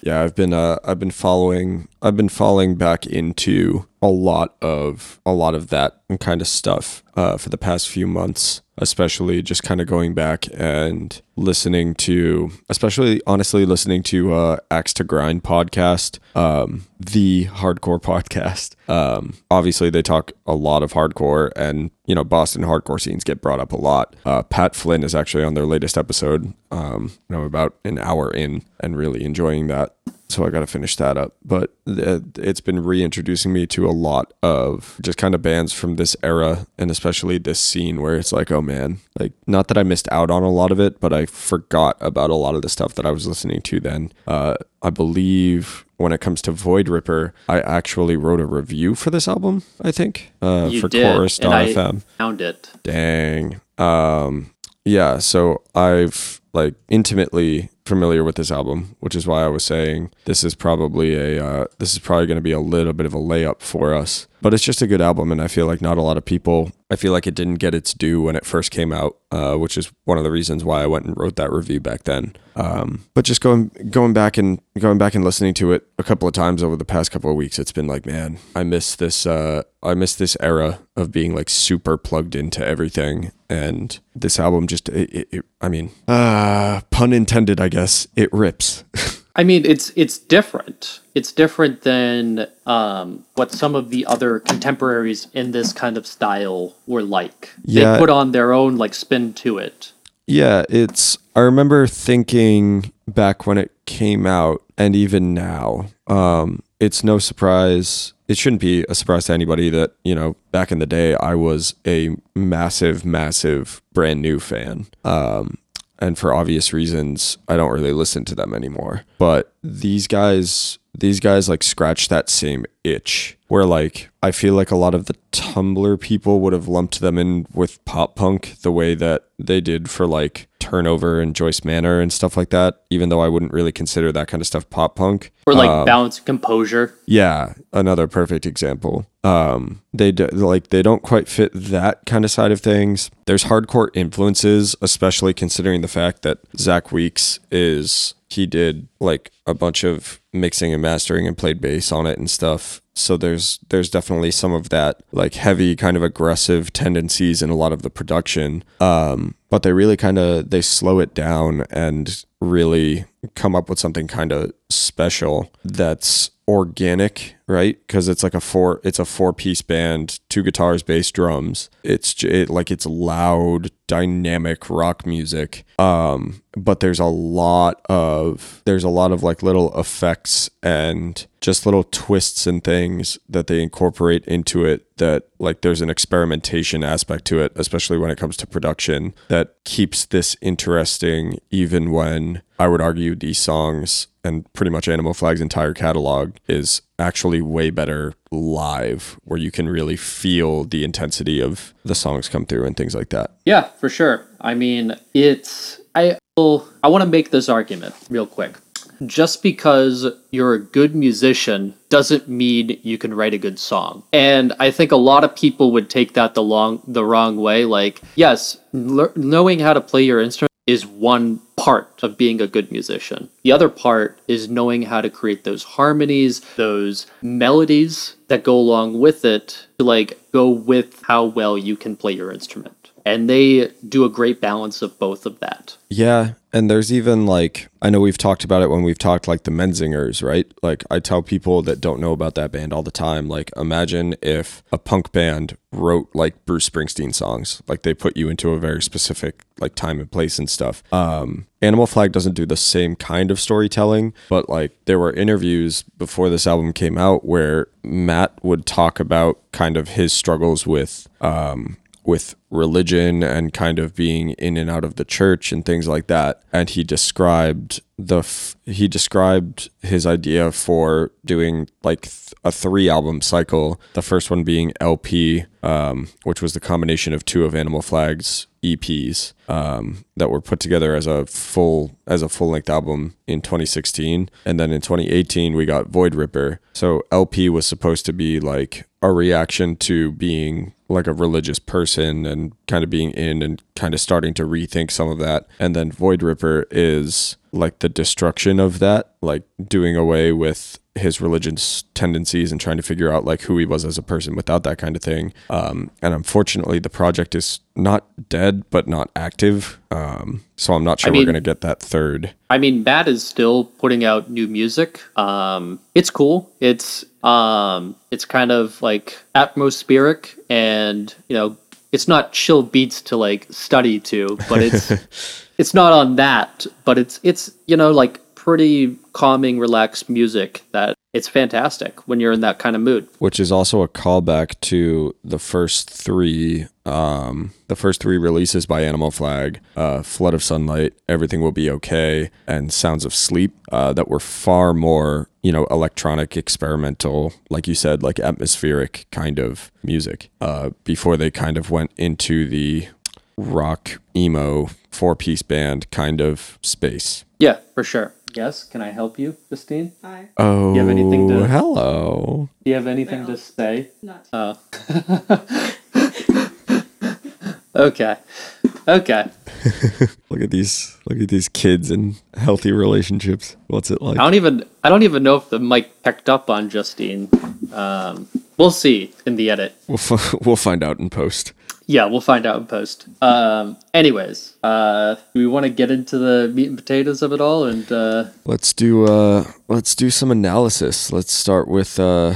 Speaker 1: Yeah, I've been uh, I've been following I've been falling back into a lot of a lot of that kind of stuff uh, for the past few months, especially just kind of going back and listening to, especially honestly listening to uh, Axe to Grind podcast, um, the hardcore podcast. Um, obviously, they talk a lot of hardcore, and you know Boston hardcore scenes get brought up a lot. Uh, Pat Flynn is actually on their latest episode. Um, know, about an hour in, and really enjoying that so I got to finish that up. But uh, it's been reintroducing me to a lot of just kind of bands from this era, and especially this scene where it's like, oh man, like not that I missed out on a lot of it, but I forgot about a lot of the stuff that I was listening to then. Uh, I believe when it comes to Void Ripper, I actually wrote a review for this album. I think uh,
Speaker 2: You
Speaker 1: for
Speaker 2: did, and I
Speaker 1: Chorus.fm.
Speaker 2: found it.
Speaker 1: Dang. Um yeah, so I've like intimately familiar with this album, which is why I was saying this is probably a uh, this is probably going to be a little bit of a layup for us. But it's just a good album, and I feel like not a lot of people. I feel like it didn't get its due when it first came out, uh, which is one of the reasons why I went and wrote that review back then. Um, but just going going back and going back and listening to it a couple of times over the past couple of weeks, it's been like, man, I miss this. Uh, I miss this era of being like super plugged into everything, and this album just, it, it, it, I mean, uh, pun intended, I guess. It rips. (laughs)
Speaker 2: I mean, it's it's different. It's different than um, what some of the other contemporaries in this kind of style were like.
Speaker 1: Yeah.
Speaker 2: They put on their own like spin to it.
Speaker 1: Yeah, it's. I remember thinking back when it came out, and even now, um, it's no surprise. It shouldn't be a surprise to anybody that you know. Back in the day, I was a massive, massive, brand new fan. Um, and for obvious reasons, I don't really listen to them anymore. But these guys, these guys like scratch that same itch where like I feel like a lot of the Tumblr people would have lumped them in with pop punk the way that they did for like Turnover and Joyce Manor and stuff like that, even though I wouldn't really consider that kind of stuff pop punk.
Speaker 2: Or like
Speaker 1: Um,
Speaker 2: balance and composure.
Speaker 1: yeah, another perfect example. Um, they do, like they don't quite fit that kind of side of things. There's hardcore influences, especially considering the fact that Zach Weeks is he did like a bunch of mixing and mastering and played bass on it and stuff. So there's there's definitely some of that like heavy kind of aggressive tendencies in a lot of the production. Um, but they really kind of they slow it down and really come up with something kind of special that's organic right? Because it's like a four it's a four piece band two guitars bass drums. It's it, like it's loud dynamic rock music. Um but there's a lot of there's a lot of like little effects and just little twists and things that they incorporate into it that like there's an experimentation aspect to it especially when it comes to production that keeps this interesting even when i would argue these songs and pretty much animal flag's entire catalog is actually way better live where you can really feel the intensity of the songs come through and things like that
Speaker 2: Yeah, for sure. I mean, it's I will I want to make this argument real quick. Just because you're a good musician doesn't mean you can write a good song. And I think a lot of people would take that the long the wrong way like, yes, lear knowing how to play your instrument is one part of being a good musician. The other part is knowing how to create those harmonies, those melodies that go along with it to like go with how well you can play your instrument. And they do a great balance of both of that.
Speaker 1: Yeah, and there's even like I know we've talked about it when we've talked like the Menzingers, right? Like I tell people that don't know about that band all the time, like imagine if a punk band wrote like Bruce Springsteen songs, like they put you into a very specific like time and place and stuff. Um Animal Flag doesn't do the same kind of storytelling, but like there were interviews before this album came out where Matt would talk about kind of his struggles with um with religion and kind of being in and out of the church and things like that. And he described the f- he described his idea for doing like th- a three album cycle the first one being LP um, which was the combination of two of Animal Flag's EPs um, that were put together as a full as a full length album in 2016 and then in 2018 we got Void Ripper. So LP was supposed to be like a reaction to being like a religious person and kind of being in and kind of starting to rethink some of that. And then Void Ripper is like the destruction of that, like doing away with his religious tendencies and trying to figure out like who he was as a person without that kind of thing. Um, and unfortunately, the project is not dead but not active. Um, so I'm not sure
Speaker 2: mean-
Speaker 1: we're gonna get that third.
Speaker 2: I mean, Matt is still putting out new music. Um, it's cool. It's um, it's kind of like atmospheric, and you know, it's not chill beats to like study to, but it's (laughs) it's not on that. But it's it's you know like pretty calming, relaxed music that it's fantastic when you're in that kind of mood.
Speaker 1: which is also a callback to the first three um the first three releases by animal flag uh flood of sunlight everything will be okay and sounds of sleep uh that were far more you know electronic experimental like you said like atmospheric kind of music uh before they kind of went into the rock emo four piece band kind of space
Speaker 2: Yeah, for sure. Yes, can I help you, Justine?
Speaker 3: Hi.
Speaker 1: oh
Speaker 2: you have anything to-
Speaker 1: hello
Speaker 2: Do you have anything
Speaker 3: No.
Speaker 2: to say?
Speaker 3: Not.
Speaker 2: Oh. (laughs) okay. Okay. (laughs)
Speaker 1: look at these look at these kids and healthy relationships what's it like
Speaker 2: I don't even I don't even know if the mic picked up on Justine. Um, we'll see in the edit.
Speaker 1: We'll, f- (laughs) we'll find out in post.
Speaker 2: Yeah, we'll find out in post. Um, anyways, uh, we want to get into the meat and potatoes of it all, and uh,
Speaker 1: Let's do uh let's do some analysis. Let's start with uh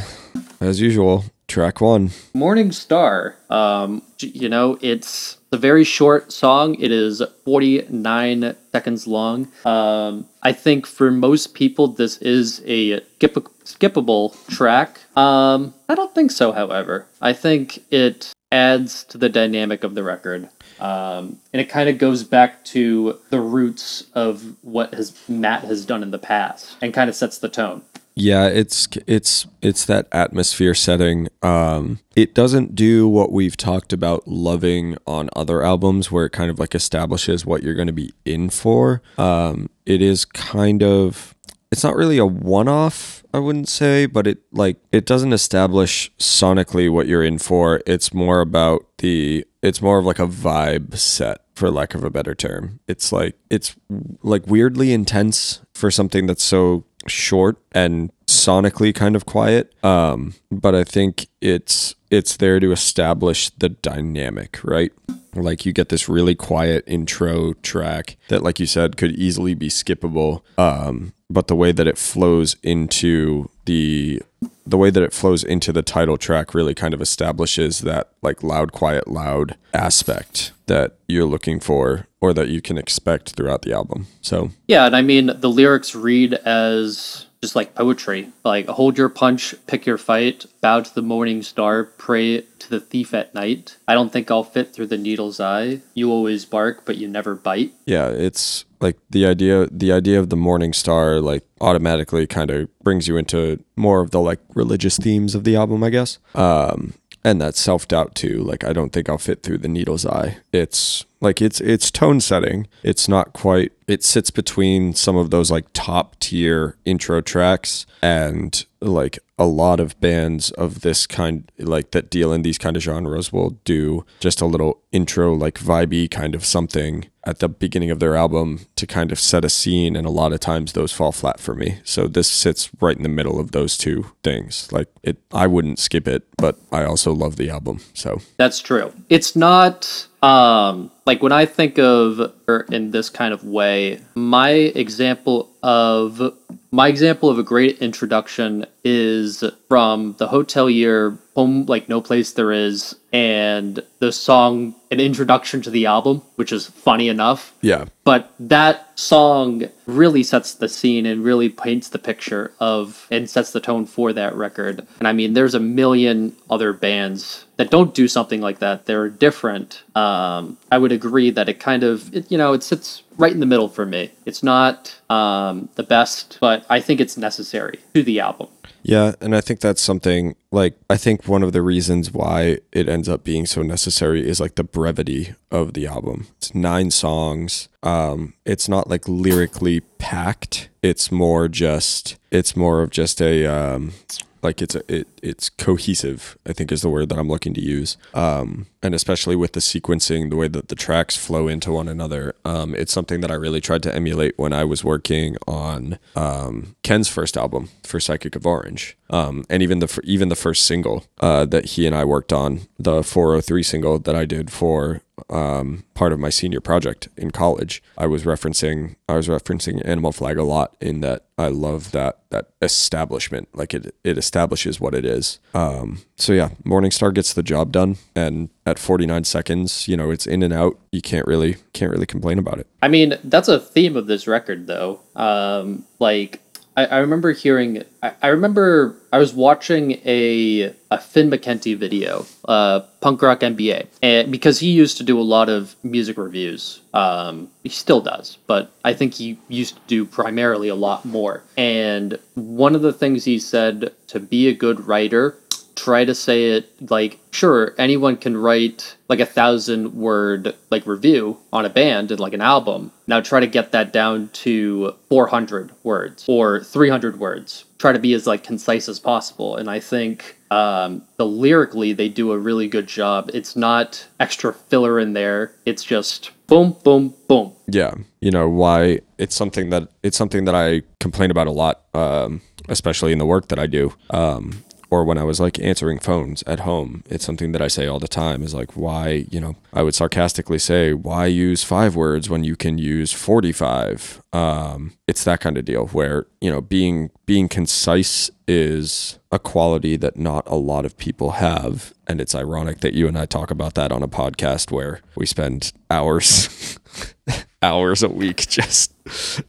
Speaker 1: as usual track one.
Speaker 2: Morning Star. Um, you know, it's a very short song. It is 49 seconds long. Um, I think for most people, this is a skip- skippable track. Um, I don't think so, however. I think it adds to the dynamic of the record. Um, and it kind of goes back to the roots of what has Matt has done in the past and kind of sets the tone.
Speaker 1: Yeah, it's it's it's that atmosphere setting. Um, it doesn't do what we've talked about loving on other albums, where it kind of like establishes what you're going to be in for. Um, it is kind of it's not really a one-off i wouldn't say but it like it doesn't establish sonically what you're in for. It's more about the it's more of like a vibe set for lack of a better term. It's like it's like weirdly intense for something that's so short and sonically kind of quiet. Um but i think it's it's there to establish the dynamic right? Like you get this really quiet intro track that like you said could easily be skippable. Um but the way that it flows into the the way that it flows into the title track really kind of establishes that like loud quiet loud aspect that you're looking for or that you can expect throughout the album. So
Speaker 2: yeah and i mean the lyrics read as just like poetry like hold your punch pick your fight bow to the morning star pray to the thief at night. I don't think i'll fit through the needle's eye. You always bark but you never bite.
Speaker 1: Yeah it's like the idea the idea of the morning star like automatically kind of brings you into more of the like religious themes of the album i guess. Um and that self-doubt too like i don't think i'll fit through the needle's eye. It's like it's it's tone setting. It's not quite it sits between some of those like top tier intro tracks and like a lot of bands of this kind like that deal in these kind of genres will do just a little intro like vibey kind of something at the beginning of their album to kind of set a scene and a lot of times those fall flat for me. So this sits right in the middle of those two things. Like it i wouldn't skip it but i also love the album so.
Speaker 2: That's true. It's not um like when i think of in this kind of way my example of my example of a great introduction is from the hotelier home like no place there is and the song an introduction to the album which is funny enough.
Speaker 1: Yeah.
Speaker 2: But that song really sets the scene and really paints the picture of and sets the tone for that record. And i mean there's a million other bands that don't do something like that they're different um, i would agree that it kind of it, you know it sits right in the middle for me it's not um, the best but i think it's necessary to the album
Speaker 1: yeah, and I think that's something like I think one of the reasons why it ends up being so necessary is like the brevity of the album. It's 9 songs. Um it's not like lyrically packed. It's more just it's more of just a um like it's a, it it's cohesive i think is the word that i'm looking to use. Um and especially with the sequencing the way that the tracks flow into one another um it's something that i really tried to emulate when i was working on um ken's first album for psychic of orange. Um and even the even the first single uh that he and i worked on the 403 single that i did for um, part of my senior project in college. I was referencing I was referencing Animal Flag a lot in that I love that that establishment. Like it it establishes what it is. Um, so yeah, Morningstar gets the job done, and at 49 seconds, you know, it's in and out. You can't really can't really complain about it.
Speaker 2: I mean, that's a theme of this record, though. Um, like I, I remember hearing. I, I remember I was watching a a Finn McKenty video, uh, Punk Rock MBA, and because he used to do a lot of music reviews. Um, he still does, but I think he used to do primarily a lot more. And one of the things he said to be a good writer try to say it like sure anyone can write like a thousand word like review on a band and like an album. Now try to get that down to 400 words or 300 words. Try to be as like concise as possible. And i think um, the lyrically they do a really good job. It's not extra filler in there. It's just boom boom boom.
Speaker 1: Yeah. You know why? It's something that it's something that i complain about a lot um, especially in the work that i do. Um, or when I was like answering phones at home. It's something that I say all the time is like, why, you know, I would sarcastically say, why use five words when you can use 45? Um, it's that kind of deal where, you know, being, being concise is a quality that not a lot of people have. And it's ironic that you and I talk about that on a podcast where we spend hours, (laughs) hours a week (laughs) just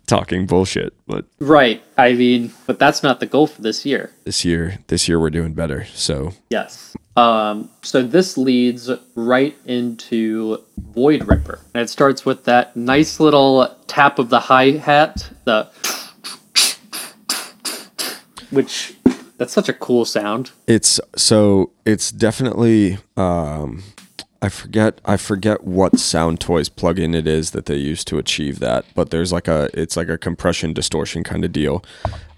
Speaker 1: talking bullshit. But
Speaker 2: Right. I mean, but that's not the goal for this year.
Speaker 1: this year, this year we're doing better. So
Speaker 2: Yes. Um, so this leads right into Void Ripper. And it starts with that nice little tap of the hi hat, the which that's such a cool sound.
Speaker 1: it's so it's definitely um I forget I forget what Soundtoys plugin it is that they use to achieve that, but there's like a it's like a compression distortion kind of deal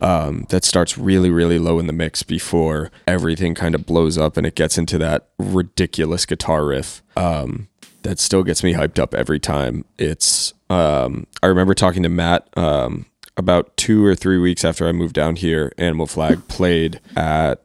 Speaker 1: um, that starts really really low in the mix before everything kind of blows up and it gets into that ridiculous guitar riff. Um, that still gets me hyped up every time. It's um, I remember talking to Matt um, about two or three weeks after I moved down here. Animal Flag played at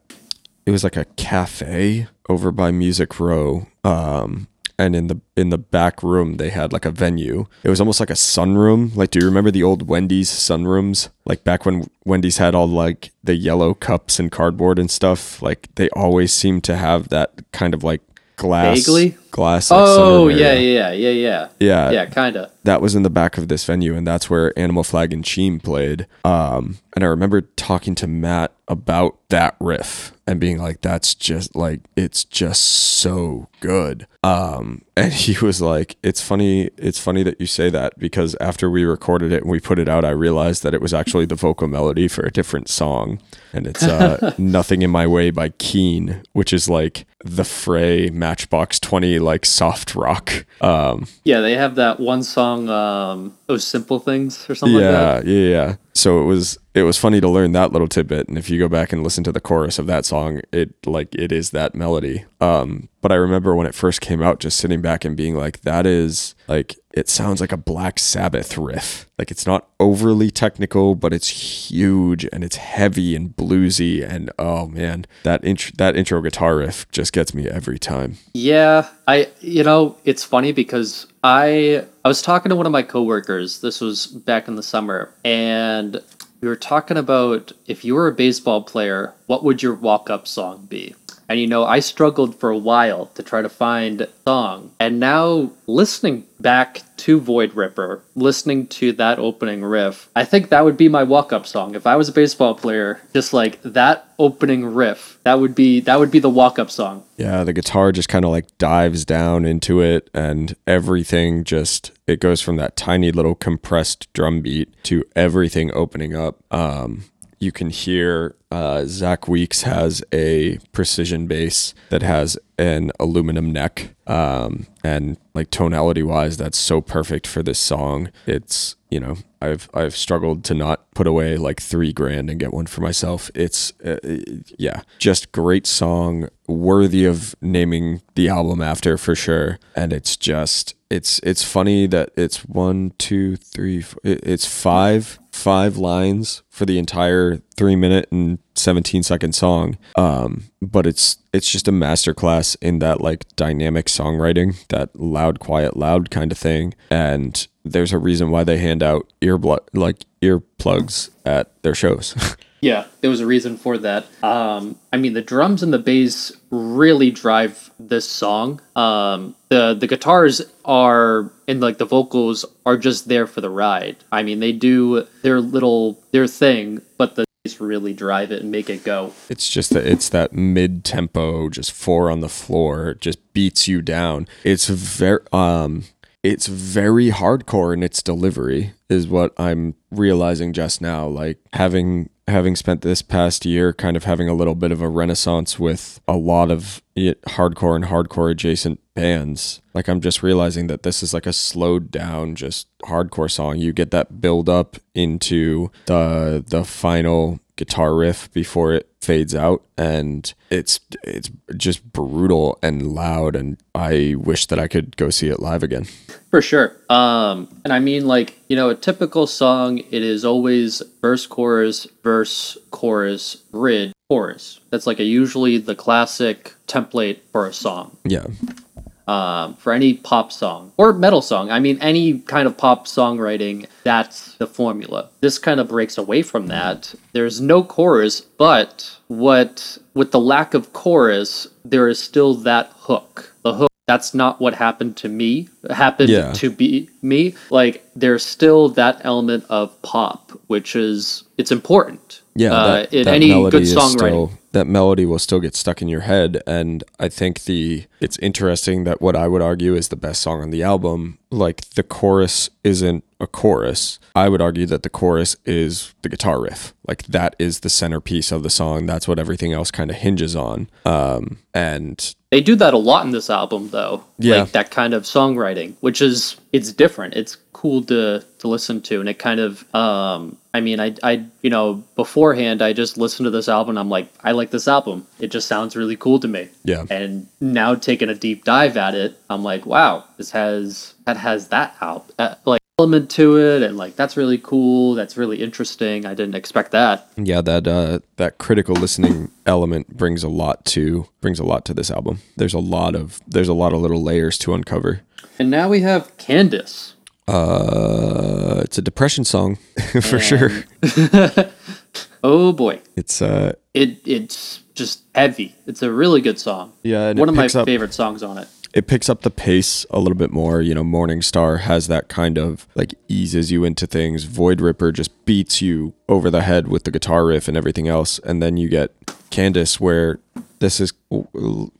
Speaker 1: it was like a cafe over by Music Row. Um, and in the in the back room they had like a venue. It was almost like a sunroom. Like, do you remember the old Wendy's sunrooms? Like back when Wendy's had all like the yellow cups and cardboard and stuff. Like they always seemed to have that kind of like glass
Speaker 2: Vaguely?
Speaker 1: glass. Like,
Speaker 2: Oh yeah, yeah, yeah, yeah.
Speaker 1: Yeah.
Speaker 2: Yeah, kinda.
Speaker 1: that was in the back of this venue and that's where animal flag and cheem played um and i remember talking to matt about that riff and being like that's just like it's just so good. Um (laughs) and he was like it's funny it's funny that you say that because after we recorded it and we put it out i realized that it was actually the vocal melody for a different song. And it's uh (laughs) nothing in my way by Keane which is like the fray matchbox 20 like soft rock um
Speaker 2: Yeah, they have that one song, um, those simple things or something like
Speaker 1: yeah,
Speaker 2: that.
Speaker 1: yeah, yeah. So it was it was funny to learn that little tidbit, and if you go back and listen to the chorus of that song, it like it is that melody. Um, but I remember when it first came out, just sitting back and being like, "That is like it sounds like a Black Sabbath riff. Like it's not overly technical, but it's huge and it's heavy and bluesy, and oh man, that intro that intro guitar riff just gets me every time.
Speaker 2: Yeah, I you know, it's funny because I I was talking to one of my coworkers. This was back in the summer and we were talking about if you were a baseball player, what would your walk-up song be? And you know, I struggled for a while to try to find a song. And now listening back to Void Ripper, listening to that opening riff, I think that would be my walk-up song. If I was a baseball player, just like that opening riff, that would be that would be the walk-up song.
Speaker 1: Yeah, the guitar just kind of like dives down into it, and everything just it goes from that tiny little compressed drum beat to everything opening up. Um, you can hear uh, Zach Weeks has a precision bass that has an aluminum neck, um, and like tonality wise, that's so perfect for this song. It's you know I've I've struggled to not put away like three grand and get one for myself. It's uh, yeah, just great song, worthy of naming the album after for sure. And it's just it's it's funny that it's one two three four, it's five five lines for the entire three minute and 17 second song. Um but it's it's just a masterclass in that like dynamic songwriting that loud quiet loud kind of thing. And there's a reason why they hand out ear like earplugs at their shows (laughs)
Speaker 2: Yeah, there was a reason for that. Um, I mean, the drums and the bass really drive this song. Um, the the guitars are and like the vocals are just there for the ride. I mean, they do their little their thing, but the bass really drive it and make it go.
Speaker 1: It's just that it's that mid tempo, just four on the floor, just beats you down. It's very um it's very hardcore in its delivery is what I'm realizing just now. Like having having spent this past year kind of having a little bit of a renaissance with a lot of it, hardcore and hardcore adjacent bands. Like I'm just realizing that this is like a slowed down just hardcore song. You get that build up into the the final guitar riff before it fades out and it's it's just brutal and loud and I wish that I could go see it live again.
Speaker 2: For sure. Um, and I mean, like, you know, a typical song, it is always verse, chorus, verse, chorus, bridge. chorus. That's like a usually the classic template for a song.
Speaker 1: Yeah.
Speaker 2: Um, for any pop song or metal song. I mean, any kind of pop songwriting, that's the formula. This kind of breaks away from that. There's no chorus, but what with the lack of chorus, there is still that hook. The hook that's not what happened to me happened
Speaker 1: Yeah.
Speaker 2: to be me like there's still that element of pop which is it's important
Speaker 1: Yeah,
Speaker 2: uh,
Speaker 1: that,
Speaker 2: in
Speaker 1: that
Speaker 2: any good songwriting
Speaker 1: still that melody will still get stuck in your head, and I think the it's interesting that what I would argue is the best song on the album, like the chorus isn't a chorus. I would argue that the chorus is the guitar riff, like that is the centerpiece of the song. That's what everything else kind of hinges on. Um, and
Speaker 2: they do that a lot in this album though
Speaker 1: Yeah.
Speaker 2: like that kind of songwriting which is it's different it's cool to to listen to and it kind of um i mean i i you know beforehand i just listened to this album i'm like i like this album it just sounds really cool to me
Speaker 1: Yeah.
Speaker 2: and now taking a deep dive at it i'm like wow this has that has that out uh, like element to it and like that's really cool that's really interesting i didn't expect that
Speaker 1: yeah, that uh, that critical listening element brings a lot to brings a lot to this album. There's a lot of there's a lot of little layers to uncover.
Speaker 2: and now we have candace
Speaker 1: Uh, it's a depression song (laughs) for sure. (laughs)
Speaker 2: oh boy
Speaker 1: It's uh,
Speaker 2: it it's just heavy. It's a really good song.
Speaker 1: Yeah,
Speaker 2: one of my
Speaker 1: up-
Speaker 2: favorite songs on it.
Speaker 1: It picks up the pace a little bit more. You know, Morning Star has that kind of like eases you into things. Void Ripper just beats you over the head with the guitar riff and everything else, and then you get Candace where this is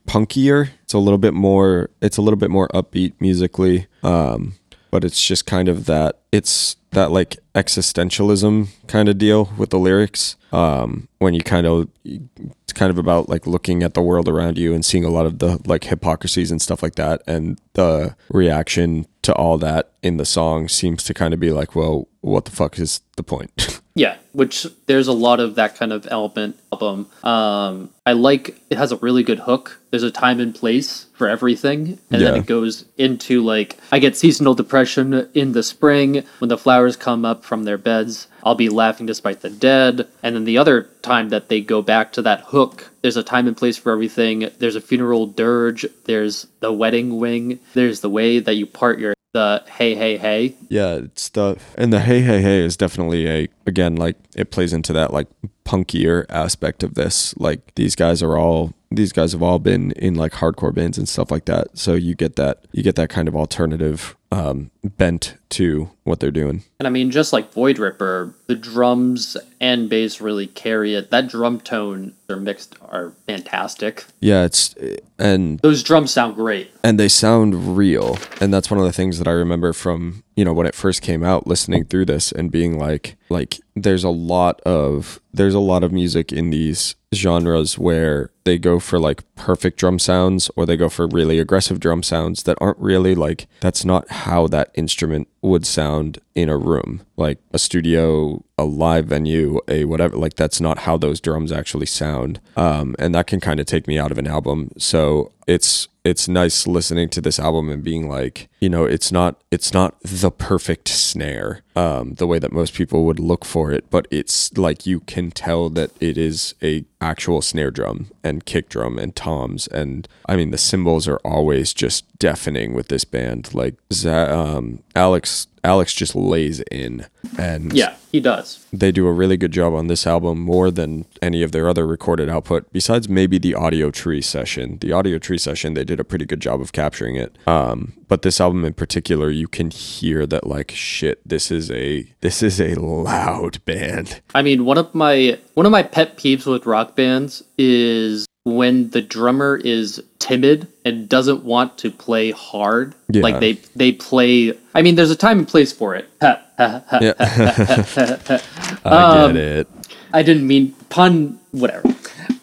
Speaker 1: punkier. It's a little bit more. It's a little bit more upbeat musically. Um, but it's just kind of that. It's that like existentialism kind of deal with the lyrics. Um, when you kind of it's kind of about like looking at the world around you and seeing a lot of the like hypocrisies and stuff like that and the reaction to all that in the song seems to kind of be like well what the fuck is the point (laughs)
Speaker 2: Yeah, which there's a lot of that kind of element album. Um, I like it has a really good hook. There's a time and place for everything, and then it goes into like I get seasonal depression in the spring when the flowers come up from their beds. I'll be laughing despite the dead, and then the other time that they go back to that hook. There's a time and place for everything. There's a funeral dirge. There's the wedding wing. There's the way that you part your the hey hey hey.
Speaker 1: yeah it's the and the hey hey hey is definitely a again like it plays into that like punkier aspect of this like these guys are all these guys have all been in like hardcore bands and stuff like that so you get that you get that kind of alternative um bent to what they're doing
Speaker 2: And I mean, just like Void Ripper, the drums and bass really carry it. That drum tone they're mixed are fantastic.
Speaker 1: yeah it's and
Speaker 2: Those drums sound great.
Speaker 1: and they sound real and that's one of the things that i remember from you know when it first came out listening through this and being like like there's a lot of there's a lot of music in these genres where they go for like perfect drum sounds or they go for really aggressive drum sounds that aren't really like that's not how that instrument would sound in a room like a studio a live venue a whatever like that's not how those drums actually sound. Um and that can kind of take me out of an album. So it's it's nice listening to this album and being like you know it's not it's not the perfect snare um the way that most people would look for it but it's like you can tell that it is a actual snare drum and kick drum and toms. And i mean the cymbals are always just deafening with this band. Like um alex alex just lays in and
Speaker 2: Yeah, he does.
Speaker 1: they do a really good job on this album more than any of their other recorded output besides maybe the Audiotree session. The Audiotree session they did a pretty good job of capturing it. Um, but this album in particular you can hear that like shit this is a this is a loud band
Speaker 2: I mean, one of my one of my pet peeves with rock bands is when the drummer is timid and doesn't want to play hard.
Speaker 1: Yeah.
Speaker 2: Like they they play. I mean, there's a time and place for it. (laughs) Ha, ha, ha.
Speaker 1: yeah (laughs) i
Speaker 2: Um,
Speaker 1: get it
Speaker 2: I didn't mean pun. Whatever.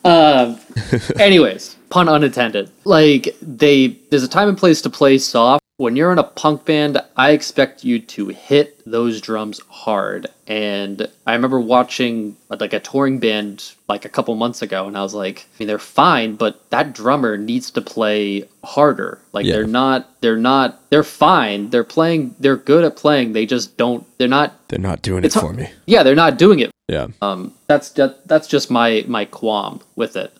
Speaker 2: Um. (laughs) anyways, pun unintended. Like they, there's a time and place to play soft. when you're in a punk band, I expect you to hit those drums hard. And I remember watching like a touring band like a couple months ago, and I was like, I mean, they're fine, but that drummer needs to play harder. Like
Speaker 1: Yeah.
Speaker 2: they're not, they're not, they're fine. They're playing, they're good at playing. They just don't, they're not.
Speaker 1: They're not doing it for me.
Speaker 2: Yeah, they're not doing it.
Speaker 1: Yeah.
Speaker 2: Um, that's that, that's just my my qualm with it.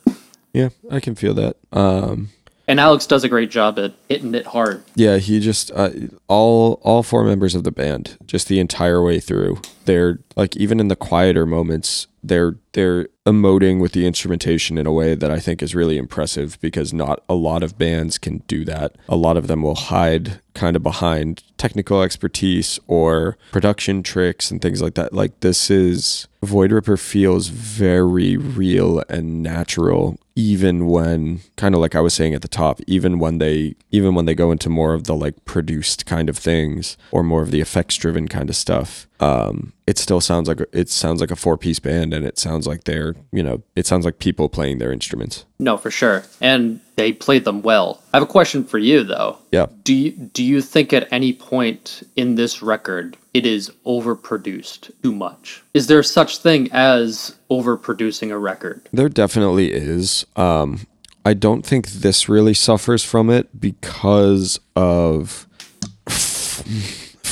Speaker 1: Yeah, I can feel that. Um,
Speaker 2: And Alex does a great job at hitting it hard.
Speaker 1: yeah, he just uh, all all four members of the band, just the entire way through. They're like even in the quieter moments, they're they're emoting with the instrumentation in a way that I think is really impressive because not a lot of bands can do that. A lot of them will hide kind of behind technical expertise or production tricks and things like that. Like this is Void Ripper feels very real and natural even when kind of like I was saying at the top, even when they even when they go into more of the like produced kind of things or more of the effects driven kind of stuff, um, it still sounds like it sounds like a four piece band and it sounds like they're you know it sounds like people playing their instruments.
Speaker 2: No, for sure. And they played them well. I have a question for you though.
Speaker 1: Yeah.
Speaker 2: Do you do you think at any point in this record it is overproduced too much? Is there such thing as overproducing a record?
Speaker 1: There definitely is. Um, I don't think this really suffers from it because of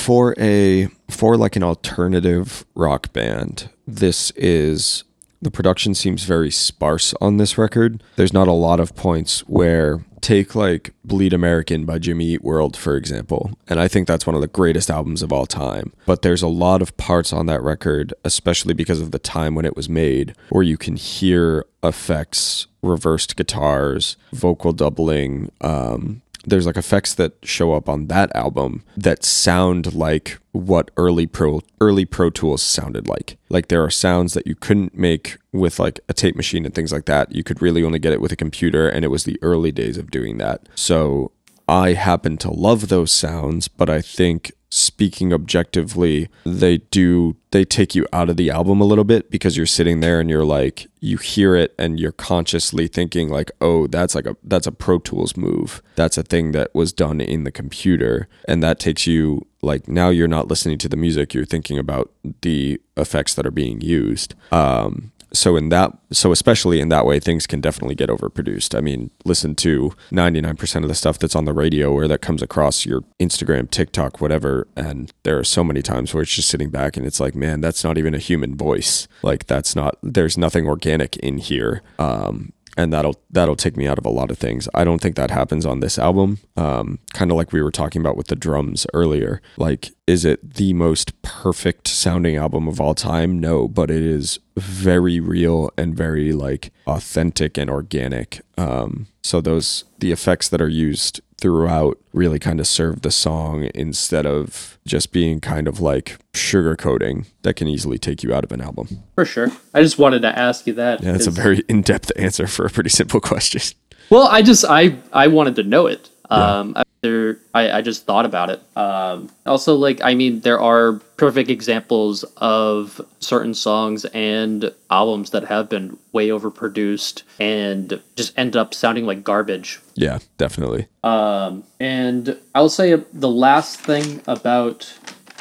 Speaker 1: for a for like an alternative rock band. This is the production seems very sparse on this record. There's not a lot of points where take like Bleed American by Jimmy Eat World for example, and I think that's one of the greatest albums of all time. But there's a lot of parts on that record, especially because of the time when it was made, where you can hear effects, reversed guitars, vocal doubling, um there's like effects that show up on that album that sound like what early pro early pro tools sounded like. Like there are sounds that you couldn't make with like a tape machine and things like that. You could really only get it with a computer and it was the early days of doing that. So i happen to love those sounds but i think speaking objectively they do they take you out of the album a little bit because you're sitting there and you're like you hear it and you're consciously thinking like oh that's like a that's a pro tools move. That's a thing that was done in the computer. And that takes you like now you're not listening to the music you're thinking about the effects that are being used. Um so in that so especially in that way things can definitely get overproduced. I mean listen to 99% of the stuff that's on the radio or that comes across your instagram tiktok whatever and there are so many times where it's just sitting back and it's like man that's not even a human voice. Like that's not there's nothing organic in here. Um and that'll that'll take me out of a lot of things. I don't think that happens on this album. Um, kind of like we were talking about with the drums earlier. Like, is it the most perfect sounding album of all time? No, but it is very real and very like authentic and organic. Um, so those the effects that are used throughout really kind of serve the song instead of just being kind of like sugarcoating that can easily take you out of an album.
Speaker 2: For sure. I just wanted to ask you that.
Speaker 1: Yeah, that's a very in-depth (laughs) answer for a pretty simple question.
Speaker 2: Well, I just I I wanted to know it. Um, I, there, I I just thought about it. Um, also, like I mean, there are perfect examples of certain songs and albums that have been way overproduced and just end up sounding like garbage.
Speaker 1: Yeah, definitely.
Speaker 2: Um, and I'll say the last thing about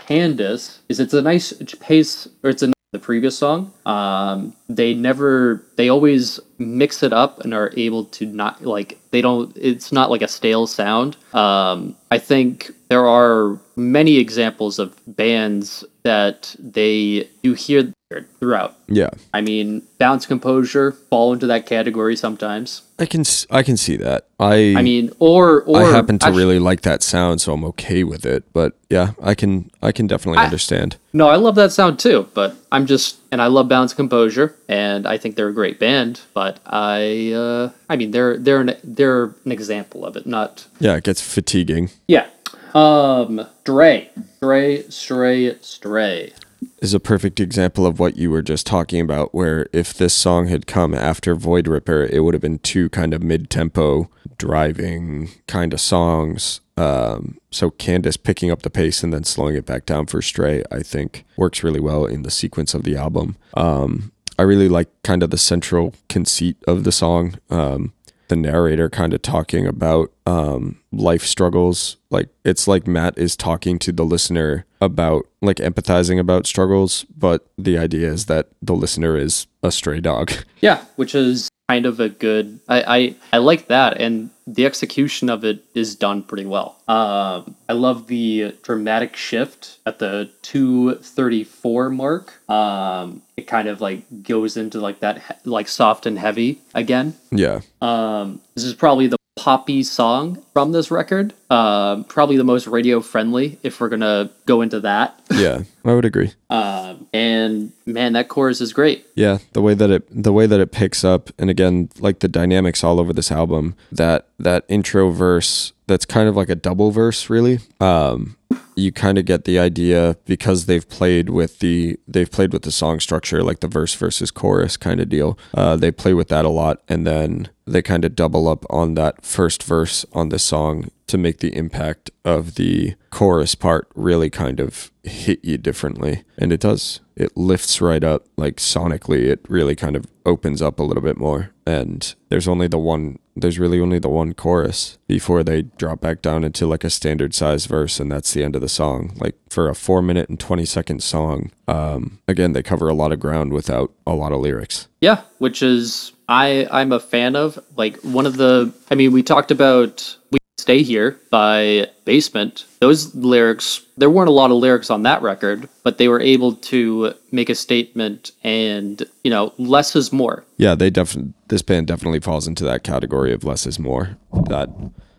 Speaker 2: Candace is it's a nice pace, or it's a the previous song. Um, they never, they always mix it up and are able to not like they don't. It's not like a stale sound. Um, I think there are many examples of bands that they you hear throughout.
Speaker 1: Yeah,
Speaker 2: I mean, Balance Composure fall into that category sometimes.
Speaker 1: I can I can see that. I
Speaker 2: I mean, or or
Speaker 1: I happen to
Speaker 2: actually-
Speaker 1: really like that sound, so I'm okay with it. But yeah, I can I can definitely
Speaker 2: I-
Speaker 1: understand.
Speaker 2: No, I love that sound too, but I'm just and I love Balance Composure and I think they're a great band, but I uh I mean they're they're an they're an example of it, not
Speaker 1: Yeah, it gets fatiguing.
Speaker 2: Yeah. Um Stray. Stray, Stray, Stray.
Speaker 1: Is a perfect example of what you were just talking about. Where if this song had come after Void Ripper, it would have been two kind of mid-tempo driving kind of songs. Um, so Candace picking up the pace and then slowing it back down for Stray, I think works really well in the sequence of the album. Um, I really like kind of the central conceit of the song. Um, the narrator kind of talking about um, life struggles. Like it's like Matt is talking to the listener about like empathizing about struggles, but the idea is that the listener is a stray dog.
Speaker 2: Yeah, which is kind of a good. I I, I like that, and the execution of it is done pretty well. Um, I love the dramatic shift at the two thirty four mark. Um, it kind of like goes into like that like soft and heavy again.
Speaker 1: Yeah.
Speaker 2: Um, this is probably the poppy song from this record. Um, probably the most radio friendly if we're gonna go into that.
Speaker 1: Yeah. I would agree. (laughs)
Speaker 2: Um, and man, that chorus is great.
Speaker 1: Yeah, the way that it the way that it picks up and again like the dynamics all over this album, that that intro verse that's kind of like a double verse really. Um you kind of get the idea because they've played with the they've played with the song structure like the verse versus chorus kind of deal. Uh they play with that a lot and then they kind of double up on that first verse on the song to make the impact of the chorus part really kind of hit you differently. And it does. It lifts right up. Like sonically, it really kind of opens up a little bit more. And there's only the one, there's really only the one chorus before they drop back down into like a standard size verse. And that's the end of the song. Like for a four minute and 20 second song, um, again, they cover a lot of ground without a lot of lyrics.
Speaker 2: Yeah, which is I I'm a fan of. Like one of the I mean, we talked about We Stay Here by Basement. Those lyrics there weren't a lot of lyrics on that record, but they were able to make a statement and, you know, less is more.
Speaker 1: Yeah, they definitely this band definitely falls into that category of less is more. That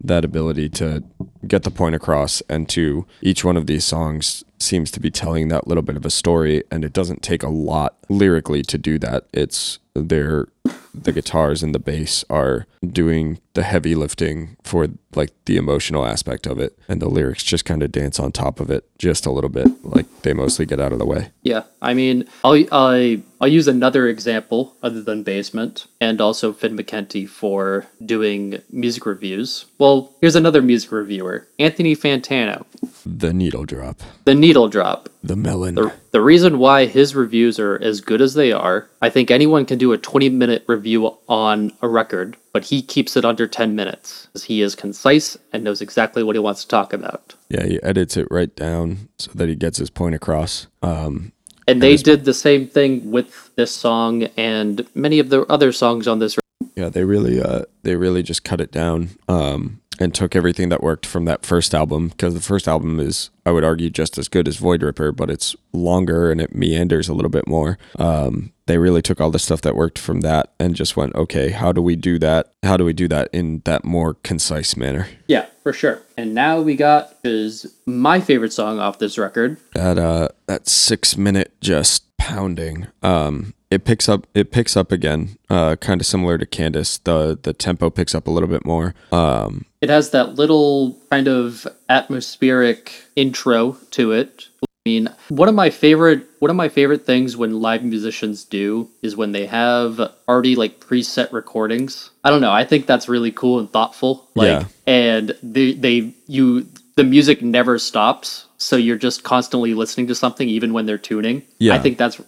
Speaker 1: that ability to get the point across and to each one of these songs seems to be telling that little bit of a story and it doesn't take a lot lyrically to do that. It's their the guitars and the bass are doing the heavy lifting for like the emotional aspect of it and the lyrics just kind of dance on top of it just a little bit like they mostly get out of the way
Speaker 2: Yeah, I mean, I'll I I'll use another example other than Basement and also Finn McKenty for doing music reviews. Well, here's another music reviewer, Anthony Fantano,
Speaker 1: the needle drop
Speaker 2: The Needle Drop.
Speaker 1: the melon
Speaker 2: The, the reason why his reviews are as good as they are, I think anyone can do a 20 minute review on a record, but he keeps it under 10 minutes. He is concise and knows exactly what he wants to talk about.
Speaker 1: yeah he edits it right down so that he gets his point across um
Speaker 2: And they did the same thing with this song and many of the other songs on this.
Speaker 1: yeah they really uh they really just cut it down um and took everything that worked from that first album because the first album is i would argue just as good as void ripper but it's longer and it meanders a little bit more um they really took all the stuff that worked from that and just went okay how do we do that how do we do that in that more concise manner
Speaker 2: Yeah, for sure. And now we got is my favorite song off this record.
Speaker 1: that uh that six minute just pounding um it picks up it picks up again uh kind of similar to candace the the tempo picks up a little bit more um
Speaker 2: It has that little kind of atmospheric intro to it. I mean, one of my favorite one of my favorite things when live musicians do is when they have already like preset recordings. I don't know. I think that's really cool and thoughtful. Like,
Speaker 1: Yeah.
Speaker 2: and they they you the music never stops, so you're just constantly listening to something even when they're tuning.
Speaker 1: Yeah.
Speaker 2: I think that's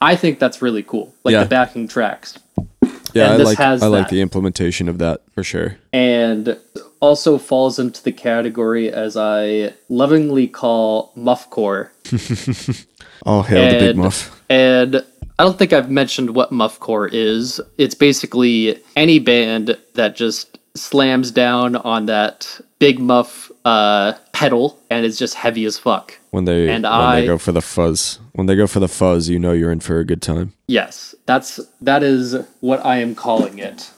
Speaker 2: I think that's really cool. Like
Speaker 1: Yeah.
Speaker 2: the backing tracks.
Speaker 1: yeah
Speaker 2: And
Speaker 1: i
Speaker 2: this
Speaker 1: like
Speaker 2: has
Speaker 1: i like the implementation of that for sure
Speaker 2: and also falls into the category as I lovingly call muffcore. (laughs)
Speaker 1: All hail the big muff
Speaker 2: And I don't think I've mentioned what muffcore is. It's basically any band that just slams down on that big muff uh, pedal and it's just heavy as fuck.
Speaker 1: when they
Speaker 2: And
Speaker 1: when
Speaker 2: I-
Speaker 1: they go for the fuzz when they go for the fuzz you know you're in for a good time
Speaker 2: Yes, that's that is what I am calling it.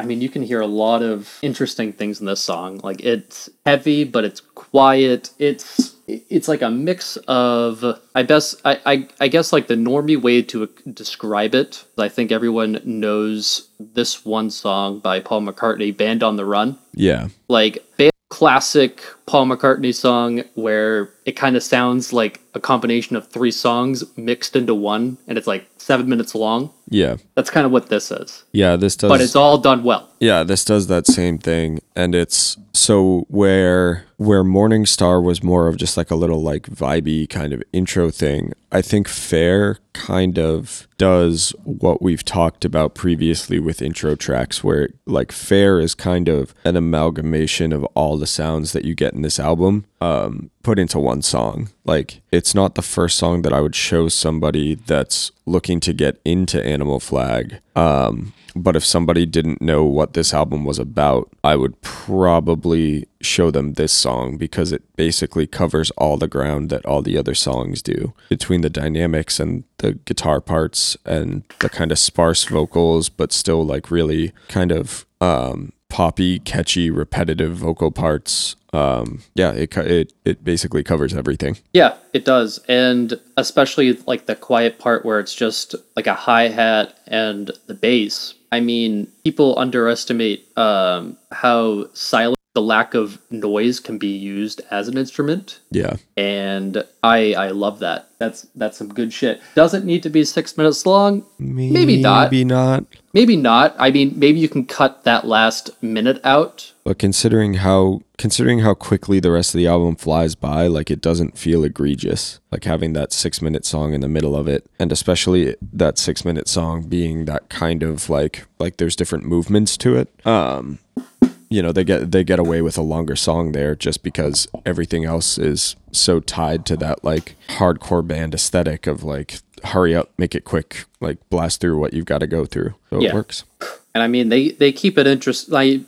Speaker 2: I mean, you can hear a lot of interesting things in this song. Like it's heavy, but it's quiet. It's it's like a mix of I best I I, I guess like the normie way to describe it. I think everyone knows this one song by Paul McCartney, "Band on the Run."
Speaker 1: yeah
Speaker 2: Like band classic Paul McCartney song where it kind of sounds like a combination of three songs mixed into one, and it's like seven minutes long.
Speaker 1: Yeah.
Speaker 2: That's kind of what this is,
Speaker 1: Yeah, this does
Speaker 2: but it's all done well.
Speaker 1: Yeah, this does that same thing, and it's so where where Morning Star was more of just like a little like vibey kind of intro thing. I think Fair kind of does what we've talked about previously with intro tracks, where like Fair is kind of an amalgamation of all the sounds that you get in this album, um, put into one song. Like it's not the first song that I would show somebody that's looking to get into Animal Flag. Um, but if somebody didn't know what this album was about, I would probably show them this song because it basically covers all the ground that all the other songs do between the dynamics and the guitar parts and the kind of sparse vocals, but still like really kind of um, poppy, catchy, repetitive vocal parts. Um, yeah, it, it it basically covers everything.
Speaker 2: Yeah, it does. And especially like the quiet part where it's just like a hi hat and the bass. I mean, people underestimate um, how silent the lack of noise can be used as an instrument.
Speaker 1: Yeah,
Speaker 2: And I I love that. That's that's some good shit. Doesn't need to be six minutes long. Maybe not.
Speaker 1: Maybe not.
Speaker 2: Maybe not. I mean, maybe you can cut that last minute out.
Speaker 1: But considering how considering how quickly the rest of the album flies by, like it doesn't feel egregious. Like having that six minute song in the middle of it, and especially that six minute song being that kind of like like there's different movements to it. Um, you know they get they get away with a longer song there just because everything else is so tied to that like hardcore band aesthetic of like hurry up, make it quick, like blast through what you've got to go through. So
Speaker 2: Yeah.
Speaker 1: it works.
Speaker 2: And I mean, they they keep it interest. I,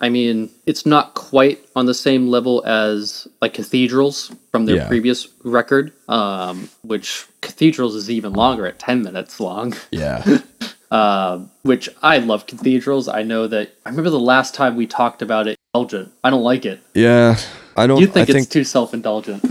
Speaker 2: I mean, it's not quite on the same level as like Cathedrals from their
Speaker 1: Yeah.
Speaker 2: previous record, um, which Cathedrals is even longer at ten minutes long.
Speaker 1: Yeah. (laughs)
Speaker 2: Um, which I love Cathedrals. I know that I remember the last time we talked about it. Indulgent. I don't like it.
Speaker 1: yeah. I don't
Speaker 2: You think
Speaker 1: I
Speaker 2: it's
Speaker 1: think
Speaker 2: too self indulgent?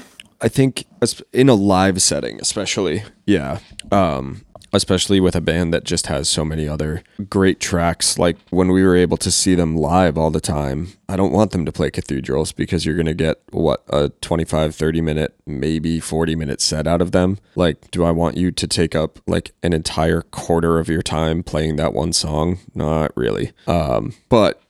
Speaker 2: (laughs)
Speaker 1: I think as- in a live setting, especially, yeah, um, especially with a band that just has so many other great tracks. Like when we were able to see them live all the time, I don't want them to play cathedrals because you're going to get what a 25, 30 minute, maybe 40 minute set out of them. Like, do I want you to take up like an entire quarter of your time playing that one song? Not really. Um, but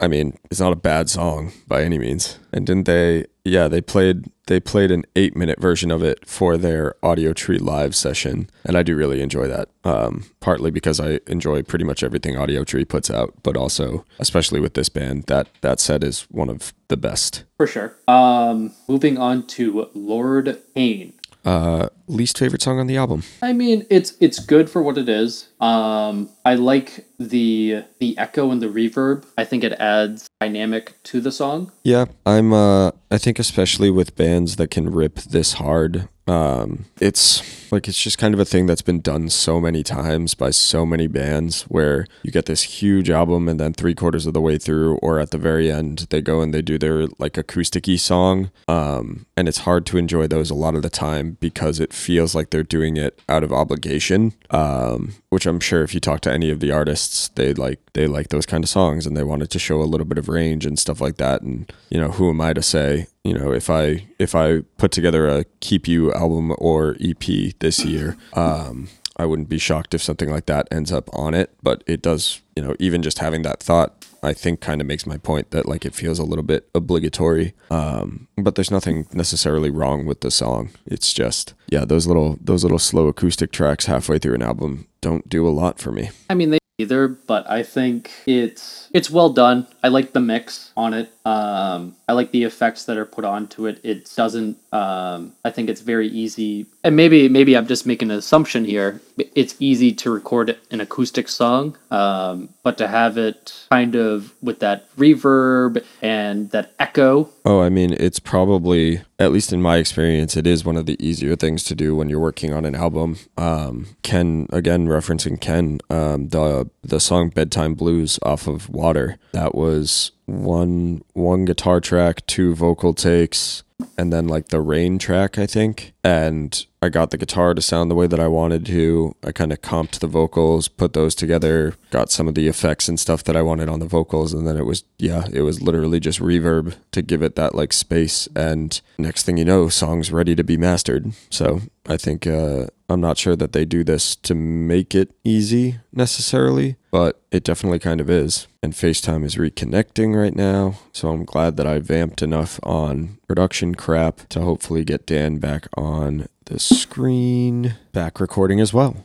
Speaker 1: I mean, it's not a bad song by any means. And didn't they? Yeah, they played they played an eight minute version of it for their Audiotree live session, and I do really enjoy that. Um, partly because I enjoy pretty much everything Audiotree puts out, but also especially with this band, that that set is one of the best.
Speaker 2: For sure. Um, moving on to Lord Kane.
Speaker 1: Uh, least favorite song on the album.
Speaker 2: I mean, it's it's good for what it is. Um, I like the the echo and the reverb. I think it adds dynamic to the song.
Speaker 1: Yeah, I'm. Uh, I think especially with bands that can rip this hard, um, it's like it's just kind of a thing that's been done so many times by so many bands, where you get this huge album and then three quarters of the way through, or at the very end, they go and they do their like acousticy song, um, and it's hard to enjoy those a lot of the time because it feels like they're doing it out of obligation. Um, which I'm sure if you talk to any of the artists, they like they like those kind of songs and they wanted to show a little bit of range and stuff like that. And you know, who am I to say? You know, if I if I put together a Keep You album or EP this year, um, I wouldn't be shocked if something like that ends up on it. But it does, you know, even just having that thought, I think kind of makes my point that like it feels a little bit obligatory. Um, but there's nothing necessarily wrong with the song. It's just yeah, those little those little slow acoustic tracks halfway through an album don't do a lot for me.
Speaker 2: I mean, they either, but I think it's it's well done. I like the mix on it. Um, I like the effects that are put onto it. It doesn't. Um, I think it's very easy, and maybe maybe I'm just making an assumption here. It's easy to record an acoustic song, um, but to have it kind of with that reverb and that echo.
Speaker 1: Oh, I mean, it's probably, at least in my experience, it is one of the easier things to do when you're working on an album. Um, Keane, again, referencing Keane, um, the the song "Bedtime Blues" off of Water. That was one one guitar track, two vocal takes, and then like the rain track, I think. And I got the guitar to sound the way that I wanted to. I kind of comped the vocals, put those together, got some of the effects and stuff that I wanted on the vocals, and then it was yeah, it was literally just reverb to give it that like space. And next thing you know, song's ready to be mastered. So I think uh, I'm not sure that they do this to make it easy necessarily, but it definitely kind of is. And FaceTime is reconnecting right now, so I'm glad that I vamped enough on production crap to hopefully get Dan back on the screen, back recording as well.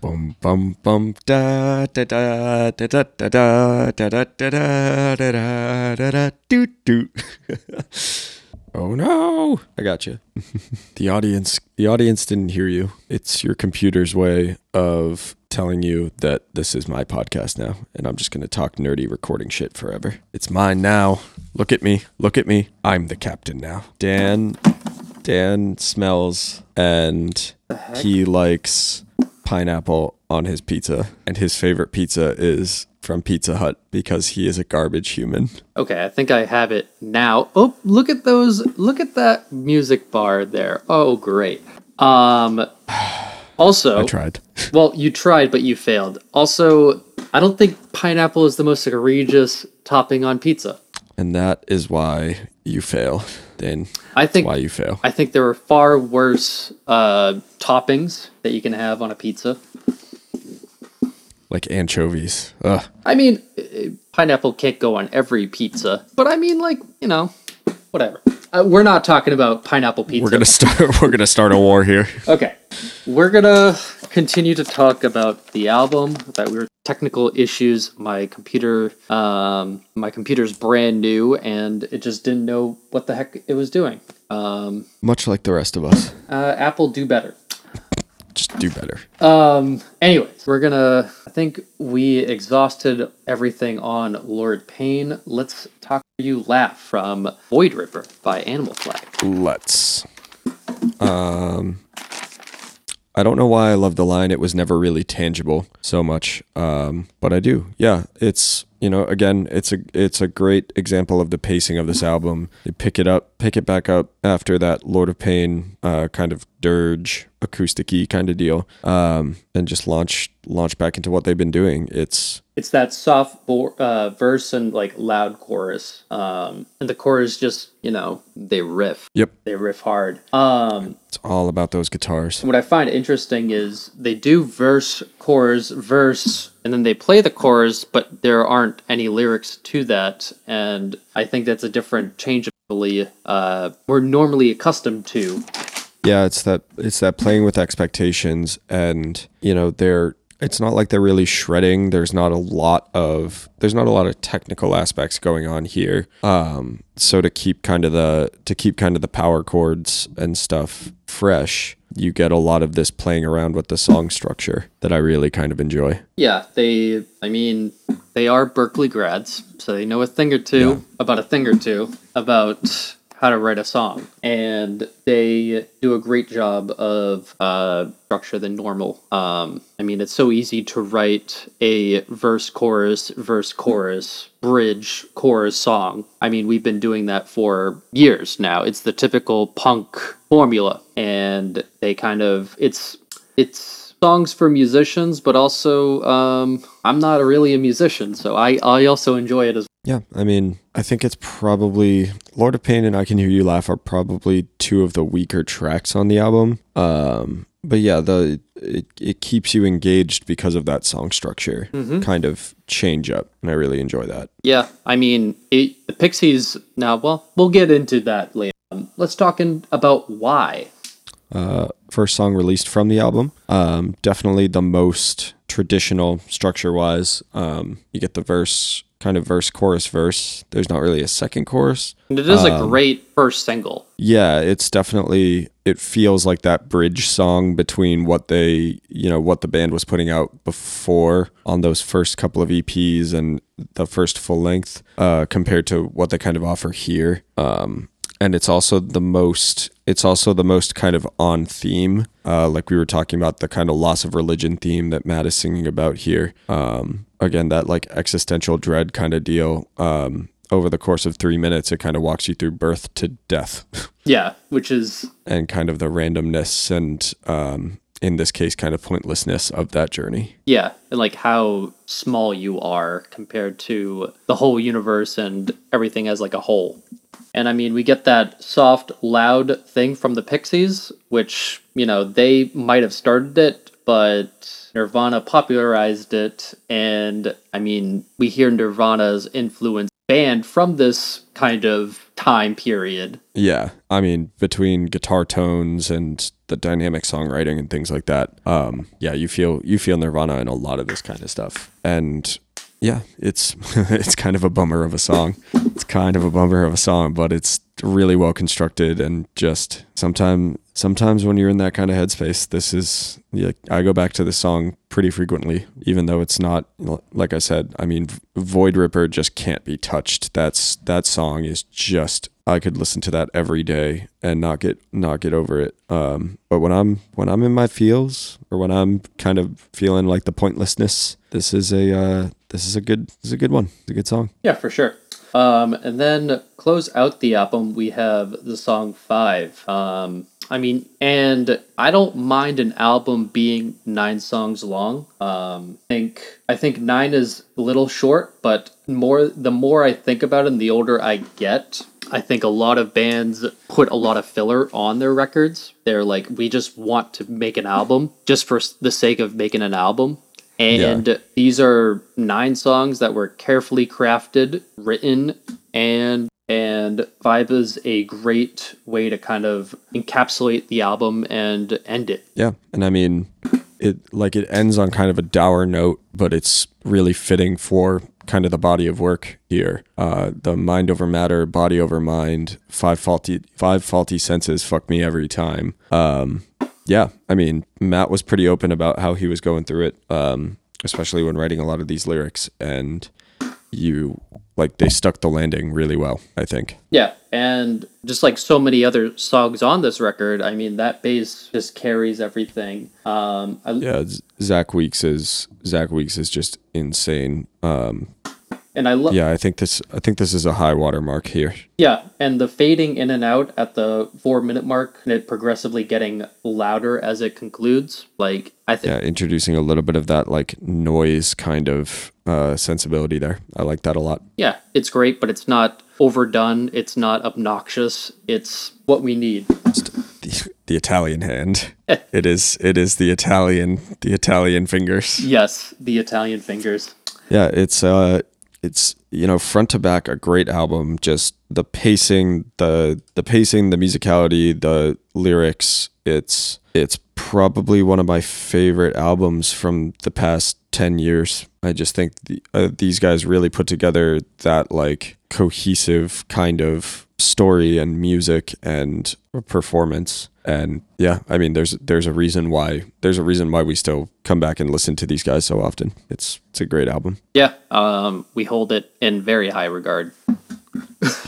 Speaker 1: Bum bum bum da da da da da da da da da da da da da da da do do. Oh no! I got you. the audience, the audience didn't hear you. It's your computer's way of telling you that this is my podcast now, and I'm just gonna talk nerdy recording shit forever. It's mine now. Look at me. Look at me. I'm the captain now. Dan, Dan smells, and he likes pineapple on his pizza, and his favorite pizza is from Pizza Hut because he is a garbage human.
Speaker 2: Okay, I think I have it now. Oh, look at those! Look at that music bar there. Oh, great. Um, also,
Speaker 1: I tried. (laughs)
Speaker 2: well, you tried, but you failed. Also, I don't think pineapple is the most egregious topping on pizza.
Speaker 1: And that is why you fail, Dan.
Speaker 2: I think
Speaker 1: Why you fail.
Speaker 2: I think there are far worse uh, toppings that you can have on a pizza.
Speaker 1: Like anchovies. Ugh.
Speaker 2: I mean, uh, pineapple can't go on every pizza, but I mean, like you know, whatever. Uh, we're not talking about pineapple pizza.
Speaker 1: We're gonna start. (laughs) We're gonna start a war here.
Speaker 2: Okay, we're gonna continue to talk about the album. That we were technical issues. My computer, um, my computer's brand new, and it just didn't know what the heck it was doing. Um,
Speaker 1: Much like the rest of us.
Speaker 2: uh, Apple do better.
Speaker 1: Just do better.
Speaker 2: Um. Anyways, we're gonna. I think we exhausted everything on Lord Pain. Let's talk to you. Laugh from Void Ripper by Animal Flag.
Speaker 1: Let's. Um. I don't know why I love the line. It was never really tangible so much, um, but I do. Yeah, it's you know again, it's a it's a great example of the pacing of this album. You pick it up, pick it back up after that Lord of Pain uh, kind of dirge acousticy kind of deal, um, and just launch launch back into what they've been doing. It's
Speaker 2: It's that soft bo- uh, verse and like loud chorus. Um, and the chorus just you know they riff.
Speaker 1: yep,
Speaker 2: They riff hard. Um,
Speaker 1: it's all about those guitars.
Speaker 2: what I find interesting is they do verse, chorus, verse, and then they play the chorus, but there aren't any lyrics to that. And I think that's a different change of uh, we're normally accustomed to.
Speaker 1: Yeah, it's that it's that playing with expectations and you know, they're it's not like they're really shredding. There's not a lot of there's not a lot of technical aspects going on here. Um so to keep kind of the to keep kind of the power chords and stuff fresh, you get a lot of this playing around with the song structure that I really kind of enjoy.
Speaker 2: Yeah, they, I mean, they are Berklee grads, so they know a thing or two
Speaker 1: Yeah.
Speaker 2: about a thing or two about how to write a song. And they do a great job of uh, structure than normal. Um, I mean, it's so easy to write a verse, chorus, verse, chorus, bridge, chorus song. I mean, we've been doing that for years now. It's the typical punk formula. And they kind of, it's, it's songs for musicians, but also um, I'm not really a musician, so I, I also enjoy it as
Speaker 1: Yeah, I mean, I think it's probably Lord of Pain and I Can Hear You Laugh are probably two of the weaker tracks on the album. Um, but yeah, the it, it keeps you engaged because of that song structure kind of change up, and I really enjoy that.
Speaker 2: Yeah, I mean, it, the Pixies. Now, well, we'll get into that later. Um, let's talk in, about why.
Speaker 1: Uh, first song released from the album, um, definitely the most traditional structure wise. Um, you get the verse, kind of verse, chorus, verse. There's not really a second chorus.
Speaker 2: And it is a great first single.
Speaker 1: Yeah, it's definitely it feels like that bridge song between what they, you know, what the band was putting out before on those first couple of EPs and the first full length uh compared to what they kind of offer here. Um and it's also the most it's also the most kind of on theme uh like we were talking about the kind of loss of religion theme that Matt is singing about here. Um again that like existential dread kind of deal. Um over the course of three minutes, it kind of walks you through birth to death (laughs)
Speaker 2: Yeah, which is
Speaker 1: and kind of the randomness and, um, in this case, kind of pointlessness of that journey.
Speaker 2: yeah, and like how small you are compared to the whole universe and everything as like a whole. And I mean, we get that soft, loud thing from the Pixies, which, you know, they might have started it, but Nirvana popularized it. And I mean, we hear Nirvana's influence banned from this kind of time period.
Speaker 1: Yeah, I mean, between guitar tones and the dynamic songwriting and things like that, um, yeah, you feel you feel Nirvana in a lot of this kind of stuff, and yeah, it's (laughs) it's kind of a bummer of a song. It's kind of a bummer of a song, but it's really well constructed and just sometimes sometimes when you're in that kind of headspace, this is yeah. I go back to the song pretty frequently, even though it's not like I said. I mean, Void Ripper just can't be touched. That's that song is just I could listen to that every day and not get not get over it. Um, but when I'm when I'm in my feels or when I'm kind of feeling like the pointlessness, this is a uh, this is a good this is a good one. It's a good song.
Speaker 2: Yeah, for sure. Um, and then close out the album, we have the song Five. Um, I mean, and I don't mind an album being nine songs long. Um, I think I think nine is a little short, but more the more I think about it, and the older I get, I think a lot of bands put a lot of filler on their records. They're like, we just want to make an album just for the sake of making an album. And
Speaker 1: Yeah.
Speaker 2: these are nine songs that were carefully crafted, written, and and Five is a great way to kind of encapsulate the album and end it.
Speaker 1: Yeah, and I mean, it like it ends on kind of a dour note, but it's really fitting for kind of the body of work here. Uh, the mind over matter, body over mind, five faulty five faulty senses. Fuck me every time. Um, yeah, I mean, Matt was pretty open about how he was going through it, um, especially when writing a lot of these lyrics, and you like they stuck the landing really well. I think.
Speaker 2: Yeah, and just like so many other songs on this record, I mean that bass just carries everything. Um, I,
Speaker 1: Yeah, Zach Weeks is Zach Weeks is just insane. Um,
Speaker 2: and I love
Speaker 1: yeah, I think this I think this is a high water mark here.
Speaker 2: Yeah, and the fading in and out at the four minute mark, and it progressively getting louder as it concludes. Like I think,
Speaker 1: Yeah, introducing a little bit of that like noise kind of uh, sensibility there. I like that a lot.
Speaker 2: yeah, it's great, but it's not overdone. It's not obnoxious. It's what we need.
Speaker 1: The, the Italian hand. (laughs) it is it is the Italian the Italian fingers.
Speaker 2: Yes, the Italian fingers.
Speaker 1: Yeah, it's uh it's you know front to back a great album. Just the pacing the the pacing the musicality the lyrics it's it's probably one of my favorite albums from the past 10 years. I just think the, uh, these guys really put together that like cohesive kind of story and music and performance and yeah i mean there's there's a reason why there's a reason why we still come back and listen to these guys so often it's it's a great album
Speaker 2: Yeah, um, we hold it in very high regard.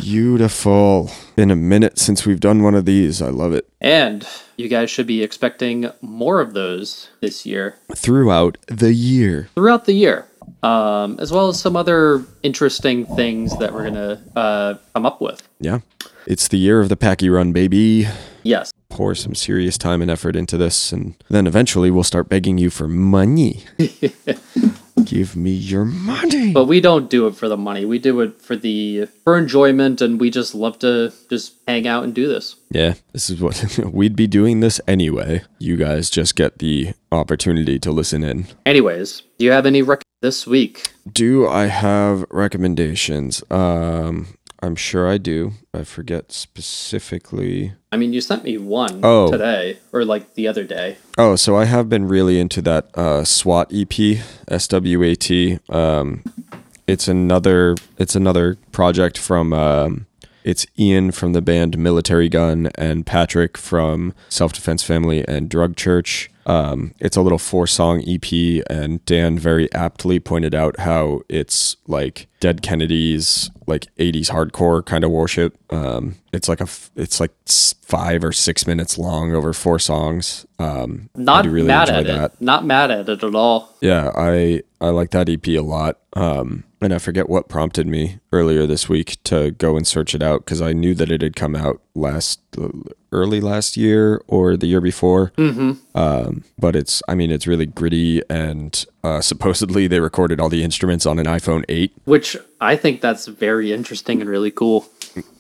Speaker 1: Beautiful. Been a minute since we've done one of these. I love it.
Speaker 2: And you guys should be expecting more of those this year.
Speaker 1: Throughout the year.
Speaker 2: throughout the year, um, as well as some other interesting things that we're gonna uh, come up with.
Speaker 1: Yeah. It's the year of the Packie Run, baby.
Speaker 2: Yes,
Speaker 1: Pour some serious time and effort into this, and then eventually we'll start begging you for money. (laughs) Give me your money.
Speaker 2: but we don't do it for the money. We do it for the for enjoyment, and we just love to just hang out and do this.
Speaker 1: Yeah, this is what (laughs) we'd be doing this anyway. You guys just get the opportunity to listen in.
Speaker 2: Anyways, do you have any rec this week?
Speaker 1: Do I have recommendations? Um, I'm sure I do. I forget specifically.
Speaker 2: I mean, you sent me one
Speaker 1: Oh.
Speaker 2: today, or like the other day.
Speaker 1: Oh, so I have been really into that uh, SWAT EP, SWAT. Um, it's another it's another project from um, it's Ian from the band Military Gun and Patrick from Self Defense Family and Drug Church. Um, it's a little four song EP, and Dan very aptly pointed out how it's like Dead Kennedys, like 80s hardcore kind of worship. Um, it's like a it's like five or six minutes long over four songs. Um,
Speaker 2: Not
Speaker 1: really
Speaker 2: mad at
Speaker 1: that.
Speaker 2: it. Not mad at it at all.
Speaker 1: Yeah, I I like that EP a lot. Um, and I forget what prompted me earlier this week to go and search it out because I knew that it had come out last early last year or the year before. Mm-hmm. Um, but it's I mean it's really gritty and uh, supposedly they recorded all the instruments on an iPhone 8.
Speaker 2: Which I think that's very interesting and really cool.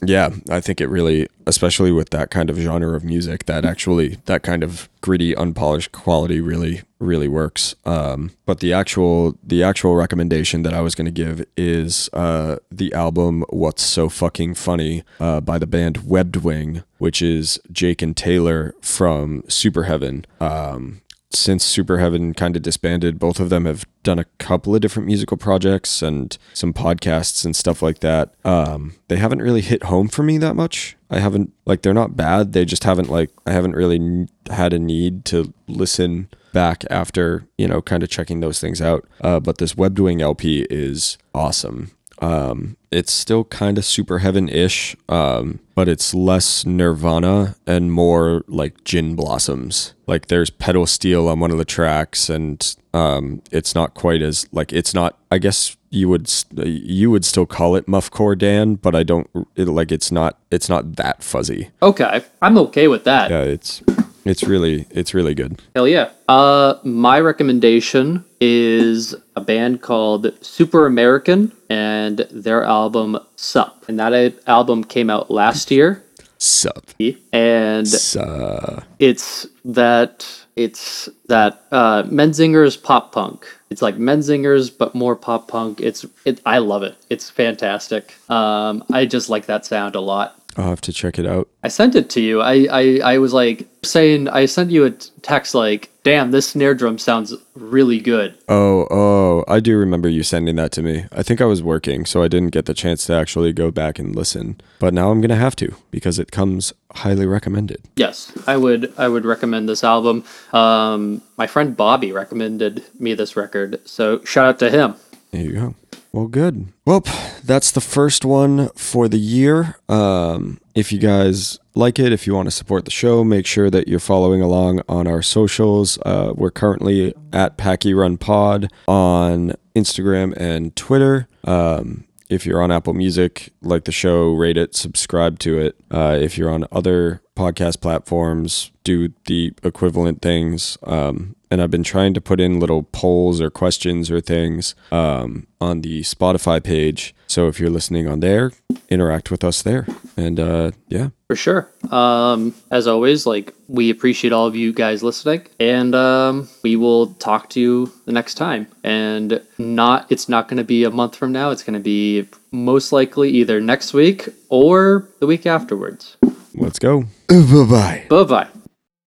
Speaker 1: Yeah, I think it really, especially with that kind of genre of music, that actually that kind of gritty, unpolished quality really, really works. Um, but the actual, the actual recommendation that I was going to give is uh, the album "What's So Fucking Funny" uh, by the band Webbed Wing, which is Jake and Taylor from Super Heaven. Um, since Super Heaven kind of disbanded, both of them have done a couple of different musical projects and some podcasts and stuff like that. Um, they haven't really hit home for me that much. I haven't like they're not bad. They just haven't like I haven't really had a need to listen back after you know kind of checking those things out. Uh, but this Webbed Wing LP is awesome. Um, it's still kind of super heaven ish, um, but it's less Nirvana and more like gin blossoms. Like there's pedal steel on one of the tracks, and um, it's not quite as like it's not. I guess you would you would still call it muffcore Dan, but I don't it, like it's not it's not that fuzzy.
Speaker 2: Okay, I'm okay with that.
Speaker 1: Yeah, it's it's really it's really good.
Speaker 2: Hell yeah. Uh, my recommendation is a band called Super American and their album Sup. And that album came out last year.
Speaker 1: Sup?
Speaker 2: And
Speaker 1: Uh,
Speaker 2: it's that it's that uh Menzinger's pop punk. It's like Menzinger's but more pop punk. It's it I love it. It's fantastic. Um I just like that sound a lot.
Speaker 1: I'll have to check it out.
Speaker 2: I sent it to you. I, I, I was like saying, I sent you a text like, damn, this snare drum sounds really good.
Speaker 1: Oh, oh, I do remember you sending that to me. I think I was working, so I didn't get the chance to actually go back and listen. But now I'm going to have to because it comes highly recommended.
Speaker 2: Yes, I would, I would recommend this album. Um, my friend Bobby recommended me this record, so shout out to him.
Speaker 1: There you go. Well, good. Well, that's the first one for the year. Um, if you guys like it, if you want to support the show, make sure that you're following along on our socials. Uh, we're currently at Packie Run Pod on Instagram and Twitter. Um, if you're on Apple Music, like the show, rate it, subscribe to it. Uh, if you're on other podcast platforms, do the equivalent things. Um, and I've been trying to put in little polls or questions or things um, on the Spotify page. So if you're listening on there, interact with us there. And uh, yeah,
Speaker 2: For sure. Um, as always, like we appreciate all of you guys listening, and um, we will talk to you the next time. And not, it's not going to be a month from now. It's going to be most likely either next week or the week afterwards.
Speaker 1: let's go. Bye bye.
Speaker 2: Bye bye.